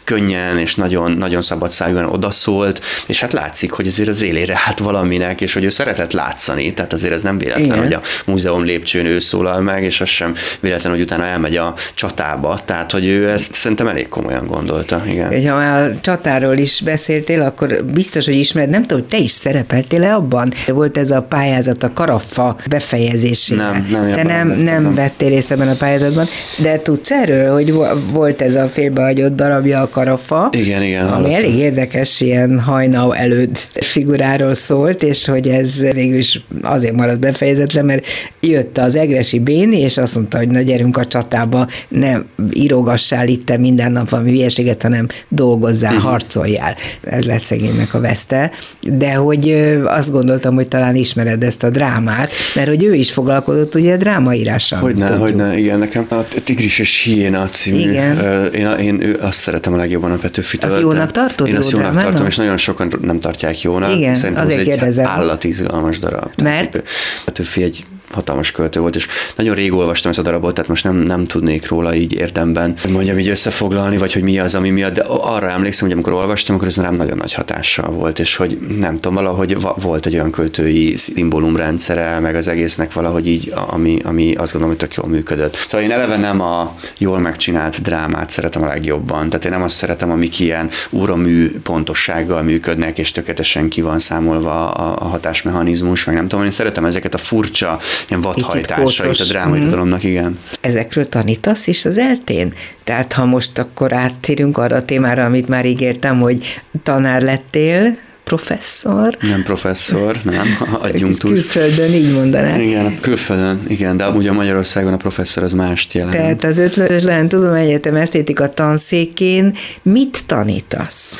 könnyen és nagyon, nagyon szabad szájúan odaszólt, és hát látszik, hogy azért az élére hát valaminek, és hogy ő szeretett látszani, tehát azért ez nem véletlen, Igen. hogy a múzeum lépcsőn ő szólal meg, és az sem véletlen, hogy utána elmegy a csatába, tehát hogy ő ezt szerintem elég komolyan gondolta. Igen. Ha már a csatáról is beszéltél, akkor biztos, hogy ismered, nem tudom, hogy te is szerepeltél-e abban? Volt ez a pályázat a karaffa befejezésére. Nem, nem. Te nem, nem vettél részt ebben a pályázatban, de tudsz erről, hogy volt ez a félbehagyott darabja a karafa. Igen, igen. Ami hallottam. elég érdekes, ilyen hajnau előtt figuráról szólt, és hogy ez végül is azért maradt befejezetlen, mert jött az egresi Béni, és azt mondta, hogy na gyerünk a csatába, nem írogassál itt minden nap valami hülyeséget, hanem dolgozzál, uh-huh. harcoljál. Ez lett szegénynek a veszte. De hogy azt gondoltam, hogy talán ismered ezt a drámát, mert hogy ő is foglalkozott ugye drámaírással. Hogyne, hogyne, igen, nekem a Tigris és Hiéna című, igen. Én, én, én azt szeretem a legjobban a Petőfitől. Az jónak tartod? Én azt jónak tartom, és nagyon sokan nem tartják jónak. Igen, Szerintem azért ez egy állatizgalmas darab. Mert? Petőfi egy hatalmas költő volt, és nagyon rég olvastam ezt a darabot, tehát most nem, nem tudnék róla így érdemben mondjam így összefoglalni, vagy hogy mi az, ami miatt, de arra emlékszem, hogy amikor olvastam, akkor ez rám nagyon nagy hatással volt, és hogy nem tudom, valahogy volt egy olyan költői szimbólumrendszere, meg az egésznek valahogy így, ami, ami azt gondolom, hogy tök jól működött. Szóval én eleve nem a jól megcsinált drámát szeretem a legjobban, tehát én nem azt szeretem, amik ilyen úramű pontossággal működnek, és tökéletesen ki van számolva a hatásmechanizmus, meg nem tudom, én szeretem ezeket a furcsa ilyen vadhajtásait a drámairodalomnak, mhm. igen. Ezekről tanítasz is az eltén? Tehát ha most akkor áttérünk arra a témára, amit már ígértem, hogy tanár lettél, professzor. Nem professzor, nem, adjunktus. Külföldön így mondanák. Igen, külföldön, igen, de amúgy a Magyarországon a professzor az mást jelent. Tehát az Ötlös tudom Egyetem esztétika tanszékén mit tanítasz?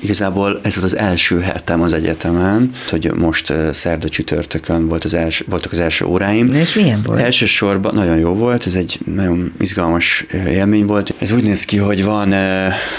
Igazából ez volt az első hetem az egyetemen, hogy most szerda csütörtökön volt az els, voltak az első óráim. És milyen volt? Elsősorban nagyon jó volt, ez egy nagyon izgalmas élmény volt. Ez úgy néz ki, hogy van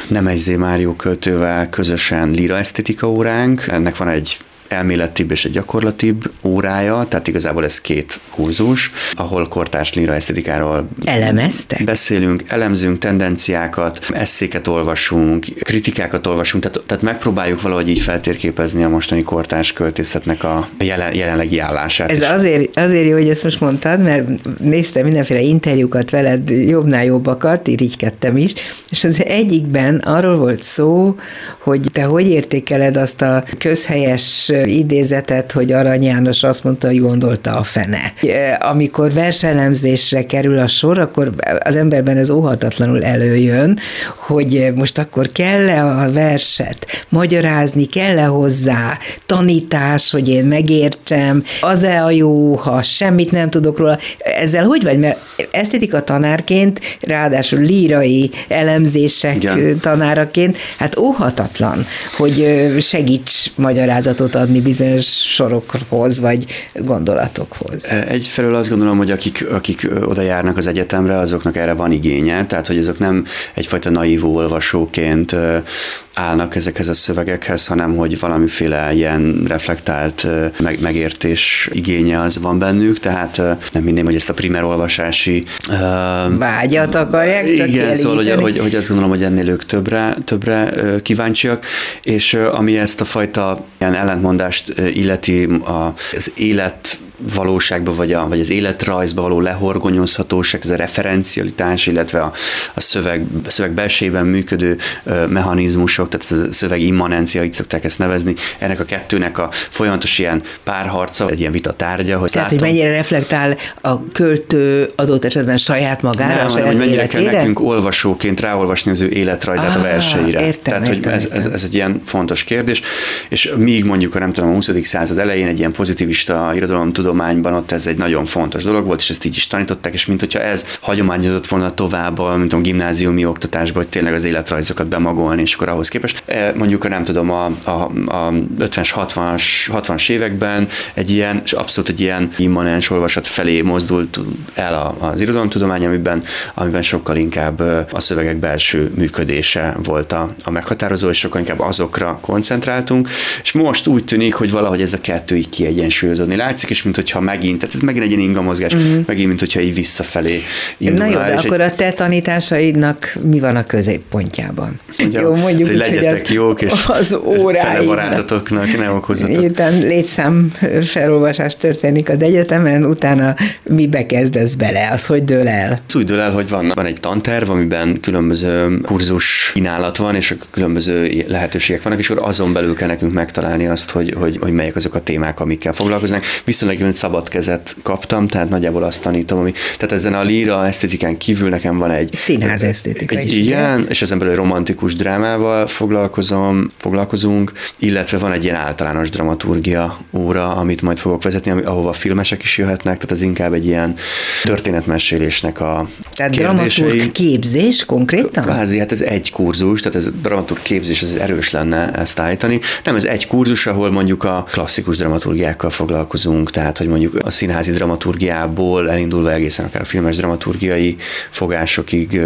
Nemezzé Márió költővel közösen lira esztétika óránk, ennek van egy elméletibb és egy gyakorlatibb órája, tehát igazából ez két kurzus, ahol kortárs líra esztetikáról elemeztek. Beszélünk, elemzünk tendenciákat, eszéket olvasunk, kritikákat olvasunk, tehát, tehát megpróbáljuk valahogy így feltérképezni a mostani kortárs költészetnek a jelen, jelenlegi állását. Ez azért, azért jó, hogy ezt most mondtad, mert néztem mindenféle interjúkat veled, jobbnál jobbakat, irigykedtem is, és az egyikben arról volt szó, hogy te hogy értékeled azt a közhelyes idézetet, hogy Arany János azt mondta, hogy gondolta a fene. Amikor verselemzésre kerül a sor, akkor az emberben ez óhatatlanul előjön, hogy most akkor kell-e a verset magyarázni, kell-e hozzá tanítás, hogy én megértsem, az-e a jó, ha semmit nem tudok róla. Ezzel hogy vagy? Mert esztétika tanárként, ráadásul lírai elemzések Igen. tanáraként, hát óhatatlan, hogy segíts magyarázatot adni bizonyos sorokhoz, vagy gondolatokhoz. E, egyfelől azt gondolom, hogy akik, akik oda járnak az egyetemre, azoknak erre van igénye, tehát hogy azok nem egyfajta naív olvasóként állnak ezekhez a szövegekhez, hanem hogy valamiféle ilyen reflektált meg, megértés igénye az van bennük, tehát nem minden, hogy ezt a primer olvasási vágyat akarják csak Igen, szóval, hogy, hogy, hogy azt gondolom, hogy ennél ők többre, többre kíváncsiak, és ami ezt a fajta ilyen ellentmondást illeti az élet valóságba, vagy, a, vagy az életrajzba való lehorgonyozhatóság, ez a referencialitás, illetve a, a szöveg, a szöveg belsejében működő ö, mechanizmusok, tehát ez a szöveg immanencia, így szokták ezt nevezni, ennek a kettőnek a folyamatos ilyen párharca, egy ilyen vita tárgya. Hogy tehát, látom, hogy mennyire reflektál a költő adott esetben saját magára, nem, a saját hogy mennyire életére? kell nekünk olvasóként ráolvasni az ő életrajzát ah, a verseire. Értem, tehát, értem, hogy ez, ez, ez, egy ilyen fontos kérdés, és míg mondjuk a nem tudom, a 20. század elején egy ilyen pozitivista irodalom irodalomtudományban ott ez egy nagyon fontos dolog volt, és ezt így is tanították, és mint hogyha ez hagyományozott volna tovább a, mint a gimnáziumi oktatásba, hogy tényleg az életrajzokat bemagolni, és akkor ahhoz képest. E, mondjuk, nem tudom, a, a, a 50-es, 60-as, 60-as években egy ilyen, és abszolút egy ilyen immanens olvasat felé mozdult el az irodalomtudomány, amiben, amiben sokkal inkább a szövegek belső működése volt a, a meghatározó, és sokkal inkább azokra koncentráltunk, és most úgy tűnik, hogy valahogy ez a kettő így kiegyensúlyozódni látszik, és mint hogyha megint, tehát ez megint egy ilyen ingamozgás, uh-huh. megint, mint hogyha így visszafelé indul. Na jó, de akkor egy... a te tanításaidnak mi van a középpontjában? Ugye, jó, mondjuk hogy legyetek az, jók, és az óráid. barátotoknak, ne okozzatok. Miután létszám felolvasás történik az egyetemen, utána mibe kezdesz bele, az hogy dől el? Az úgy dől el, hogy van, van egy tanterv, amiben különböző kurzus kínálat van, és különböző lehetőségek vannak, és akkor azon belül kell nekünk megtalálni azt, hogy, hogy, hogy melyek azok a témák, amikkel foglalkoznak. Viszonylag én szabad kezet kaptam, tehát nagyjából azt tanítom, ami, tehát ezen a líra esztétikán kívül nekem van egy színház esztétika egy, is. Igen, és ezen belül romantikus drámával foglalkozom, foglalkozunk, illetve van egy ilyen általános dramaturgia óra, amit majd fogok vezetni, ahova filmesek is jöhetnek, tehát az inkább egy ilyen történetmesélésnek a Tehát kérdései. dramaturg képzés konkrétan? Kvázi, hát ez egy kurzus, tehát ez dramaturg képzés, ez erős lenne ezt állítani. Nem, ez egy kurzus, ahol mondjuk a klasszikus dramaturgiákkal foglalkozunk, tehát hogy mondjuk a színházi dramaturgiából elindulva egészen akár a filmes dramaturgiai fogásokig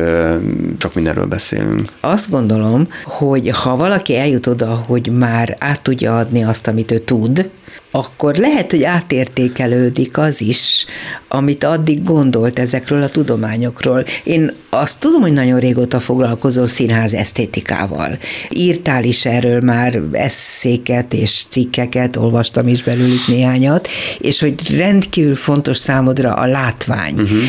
csak mindenről beszélünk. Azt gondolom, hogy ha valaki eljut oda, hogy már át tudja adni azt, amit ő tud, akkor lehet, hogy átértékelődik az is, amit addig gondolt ezekről a tudományokról. Én azt tudom, hogy nagyon régóta foglalkozol színház esztétikával. Írtál is erről már eszéket és cikkeket, olvastam is belőlük néhányat, és hogy rendkívül fontos számodra a látvány. Uh-huh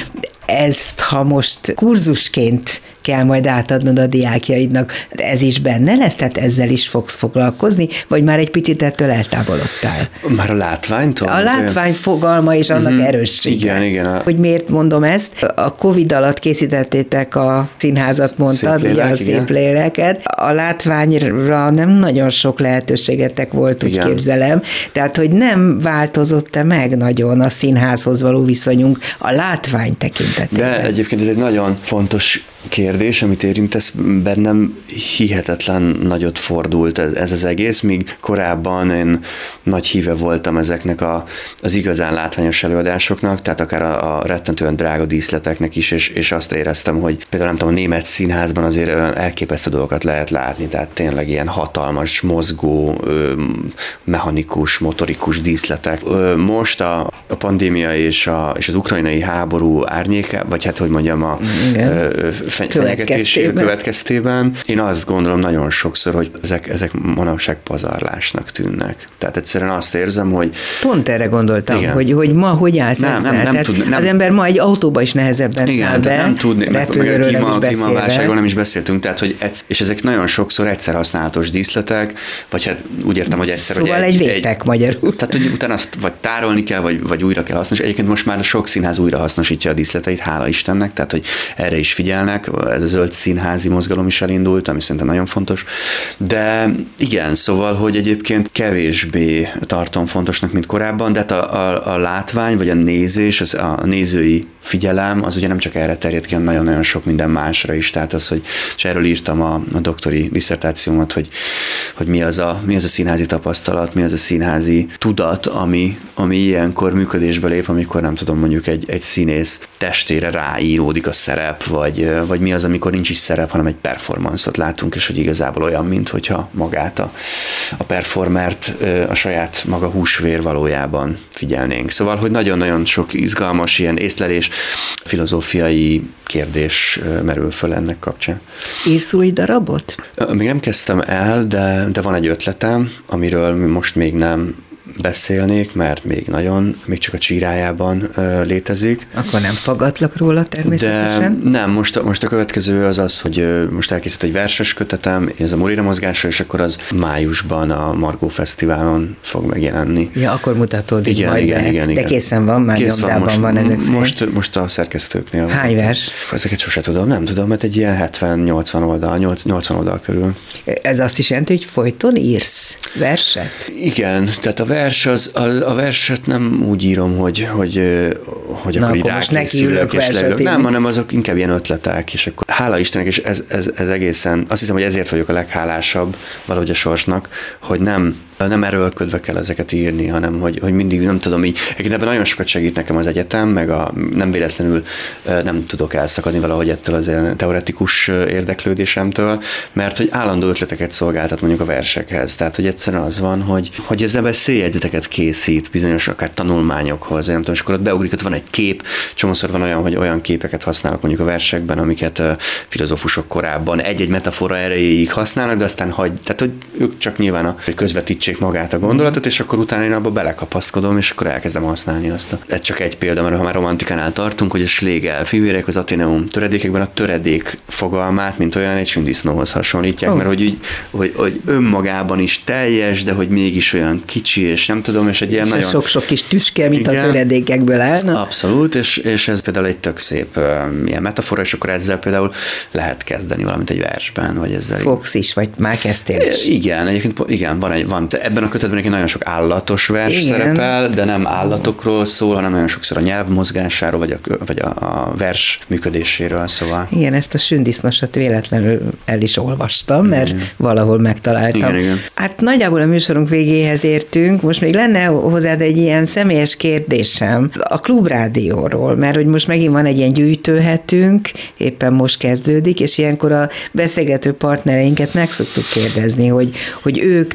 ezt, ha most kurzusként kell majd átadnod a diákjaidnak, ez is benne lesz? Tehát ezzel is fogsz foglalkozni? Vagy már egy picit ettől eltávolodtál? Már a látványtól? A látvány fogalma és annak uh-huh. erőssége. Igen, igen. Hogy miért mondom ezt? A Covid alatt készítettétek a színházat, mondtad, szép lélek, ugye a szép igen. léleket. A látványra nem nagyon sok lehetőségetek volt, úgy igen. képzelem. Tehát, hogy nem változott-e meg nagyon a színházhoz való viszonyunk a látvány tekintetében? De egyébként ez egy nagyon fontos kérdés, amit érintesz, bennem hihetetlen nagyot fordult ez, ez az egész, míg korábban én nagy híve voltam ezeknek a, az igazán látványos előadásoknak, tehát akár a, a rettentően drága díszleteknek is, és, és azt éreztem, hogy például nem tudom, a német színházban azért elképesztő dolgokat lehet látni, tehát tényleg ilyen hatalmas, mozgó, mechanikus, motorikus díszletek. Most a, a pandémia és, a, és az ukrajnai háború árnyéke, vagy hát hogy mondjam, a Igen fenyegetés következtében. Én azt gondolom nagyon sokszor, hogy ezek, ezek manapság pazarlásnak tűnnek. Tehát egyszerűen azt érzem, hogy... Pont erre gondoltam, igen. hogy, hogy ma hogy állsz nem, ezzel? Nem, nem, tud, nem, az ember ma egy autóba is nehezebben igen, száll be, nem tudni, meg, meg a klíma, klímaválságról nem is beszéltünk, tehát hogy ez, és ezek nagyon sokszor egyszer használatos díszletek, vagy hát úgy értem, hogy egyszer, szóval hogy egy, egy vétek magyarul. Tehát, hogy utána azt vagy tárolni kell, vagy, vagy újra kell hasznosítani. Egyébként most már sok színház újra hasznosítja a díszleteit, hála Istennek, tehát hogy erre is figyelnek, ez a zöld színházi mozgalom is elindult, ami szerintem nagyon fontos. De igen, szóval, hogy egyébként kevésbé tartom fontosnak, mint korábban, de hát a, a, a látvány, vagy a nézés, az, a nézői figyelem, az ugye nem csak erre terjed ki, hanem nagyon-nagyon sok minden másra is. Tehát az, hogy, és erről írtam a, a doktori diszertációmat, hogy, hogy mi, az a, mi az a színházi tapasztalat, mi az a színházi tudat, ami, ami ilyenkor működésbe lép, amikor nem tudom, mondjuk egy, egy színész testére ráíródik a szerep, vagy, vagy mi az, amikor nincs is szerep, hanem egy performanszot látunk, és hogy igazából olyan, mint hogyha magát a, a performert a saját maga húsvér valójában figyelnénk. Szóval, hogy nagyon-nagyon sok izgalmas ilyen észlelés, filozófiai kérdés merül föl ennek kapcsán. Írsz új darabot? Még nem kezdtem el, de, de van egy ötletem, amiről most még nem beszélnék, mert még nagyon, még csak a csírájában létezik. Akkor nem fogadlak róla természetesen? De nem, most a, most a következő az az, hogy most elkészült egy verses kötetem, ez a Morira mozgása, és akkor az májusban a Margó Fesztiválon fog megjelenni. Ja, akkor mutatódik igen, majd igen, be. Igen, igen. De készen van, már Kész van, most, van ezek szerint. Most, most a szerkesztőknél. Hány vers? Ezeket sose tudom, nem tudom, mert egy ilyen 70-80 oldal, 80 oldal körül. Ez azt is jelenti, hogy folyton írsz? verset? Igen, tehát a vers az, a, a verset nem úgy írom, hogy, hogy, hogy Na, akkor, akkor most neki ülök és leülök. Nem, hanem azok inkább ilyen ötletek, és akkor hála Istennek, és ez, ez, ez egészen, azt hiszem, hogy ezért vagyok a leghálásabb valahogy a sorsnak, hogy nem nem erőlködve kell ezeket írni, hanem hogy, hogy mindig, nem tudom így, egyébként ebben nagyon sokat segít nekem az egyetem, meg a, nem véletlenül nem tudok elszakadni valahogy ettől az teoretikus érdeklődésemtől, mert hogy állandó ötleteket szolgáltat mondjuk a versekhez. Tehát, hogy egyszerűen az van, hogy, hogy ezzel beszéljegyzeteket készít bizonyos akár tanulmányokhoz, nem tudom, és akkor ott beugrik, ott van egy kép, csomószor van olyan, hogy olyan képeket használok mondjuk a versekben, amiket filozófusok korábban egy-egy metafora erejéig használnak, de aztán hagy, tehát hogy ők csak nyilván a közvetítsék építsék magát a gondolatot, és akkor utána én abba belekapaszkodom, és akkor elkezdem használni azt. Ez csak egy példa, mert ha már romantikánál tartunk, hogy a Schlegel fivérek az Ateneum töredékekben a töredék fogalmát, mint olyan egy sündisznóhoz hasonlítják, oh. mert hogy, úgy, hogy, hogy önmagában is teljes, de hogy mégis olyan kicsi, és nem tudom, és egy ilyen és nagyon... sok-sok kis tüske, mint Igen, a töredékekből állna. Abszolút, és, és ez például egy tök szép uh, ilyen metafora, és akkor ezzel például lehet kezdeni valamit egy versben, vagy ezzel. Fogsz is, vagy már kezdtél is. Igen, egyébként igen, van, egy, van ebben a kötetben egy nagyon sok állatos vers Igen. szerepel, de nem állatokról szól, hanem nagyon sokszor a nyelv mozgásáról, vagy a, vagy a, a vers működéséről, szóval. Igen, ezt a sündisznasat véletlenül el is olvastam, mert igen. valahol megtaláltam. Igen, igen. Hát nagyjából a műsorunk végéhez értünk, most még lenne hozzád egy ilyen személyes kérdésem a klubrádióról, mert hogy most megint van egy ilyen gyűjtőhetünk, éppen most kezdődik, és ilyenkor a beszélgető partnereinket meg szoktuk kérdezni, hogy, hogy ők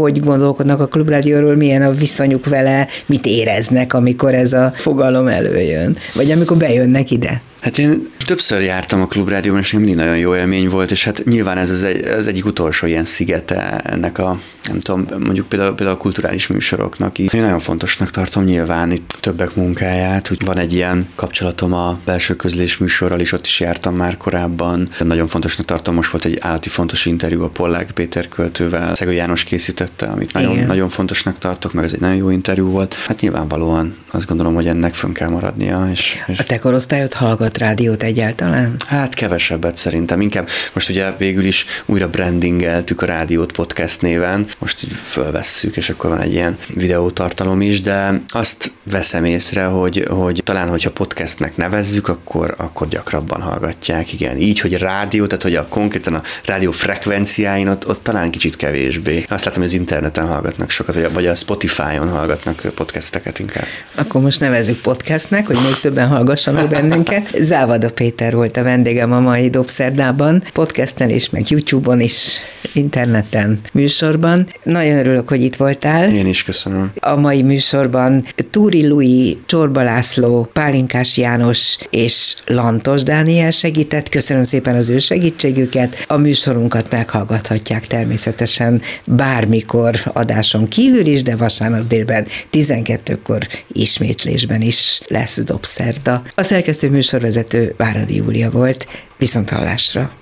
hogy gondolkodnak a klubrádióról, milyen a viszonyuk vele, mit éreznek, amikor ez a fogalom előjön, vagy amikor bejönnek ide. Hát én többször jártam a klubrádióban, és mindig nagyon jó élmény volt, és hát nyilván ez az, egy, az egyik utolsó ilyen szigete ennek a, nem tudom, mondjuk például, például a kulturális műsoroknak. Én nagyon fontosnak tartom nyilván itt többek munkáját, hogy van egy ilyen kapcsolatom a belső közlés műsorral, és ott is jártam már korábban. Nagyon fontosnak tartom, most volt egy állati fontos interjú a Pollák Péter költővel, Szegő János készítette, amit nagyon, nagyon fontosnak tartok, meg ez egy nagyon jó interjú volt. Hát nyilvánvalóan azt gondolom, hogy ennek fönn kell maradnia. És, és... A te korosztályod hallgat hallgat rádiót egyáltalán? Hát kevesebbet szerintem. Inkább most ugye végül is újra brandingeltük a rádiót podcast néven. Most így fölvesszük, és akkor van egy ilyen videótartalom is, de azt veszem észre, hogy, hogy talán, hogyha podcastnek nevezzük, akkor, akkor gyakrabban hallgatják. Igen, így, hogy rádió, tehát hogy a konkrétan a rádió frekvenciáin ott, ott talán kicsit kevésbé. Azt látom, hogy az interneten hallgatnak sokat, vagy a, vagy a Spotify-on hallgatnak podcasteket inkább. Akkor most nevezzük podcastnek, hogy még többen hallgassanak bennünket. Závada Péter volt a vendégem a mai Dobszerdában, podcasten is, meg YouTube-on is, interneten, műsorban. Nagyon örülök, hogy itt voltál. Én is köszönöm. A mai műsorban Túri Lui, Csorba László, Pálinkás János és Lantos Dániel segített. Köszönöm szépen az ő segítségüket. A műsorunkat meghallgathatják természetesen bármikor adáson kívül is, de vasárnap délben 12-kor ismétlésben is lesz Dobszerda. A szerkesztő műsor műsorvezető Váradi Júlia volt. Viszont hallásra!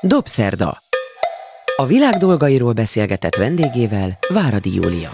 Dobszerda. A világ dolgairól beszélgetett vendégével Váradi Júlia.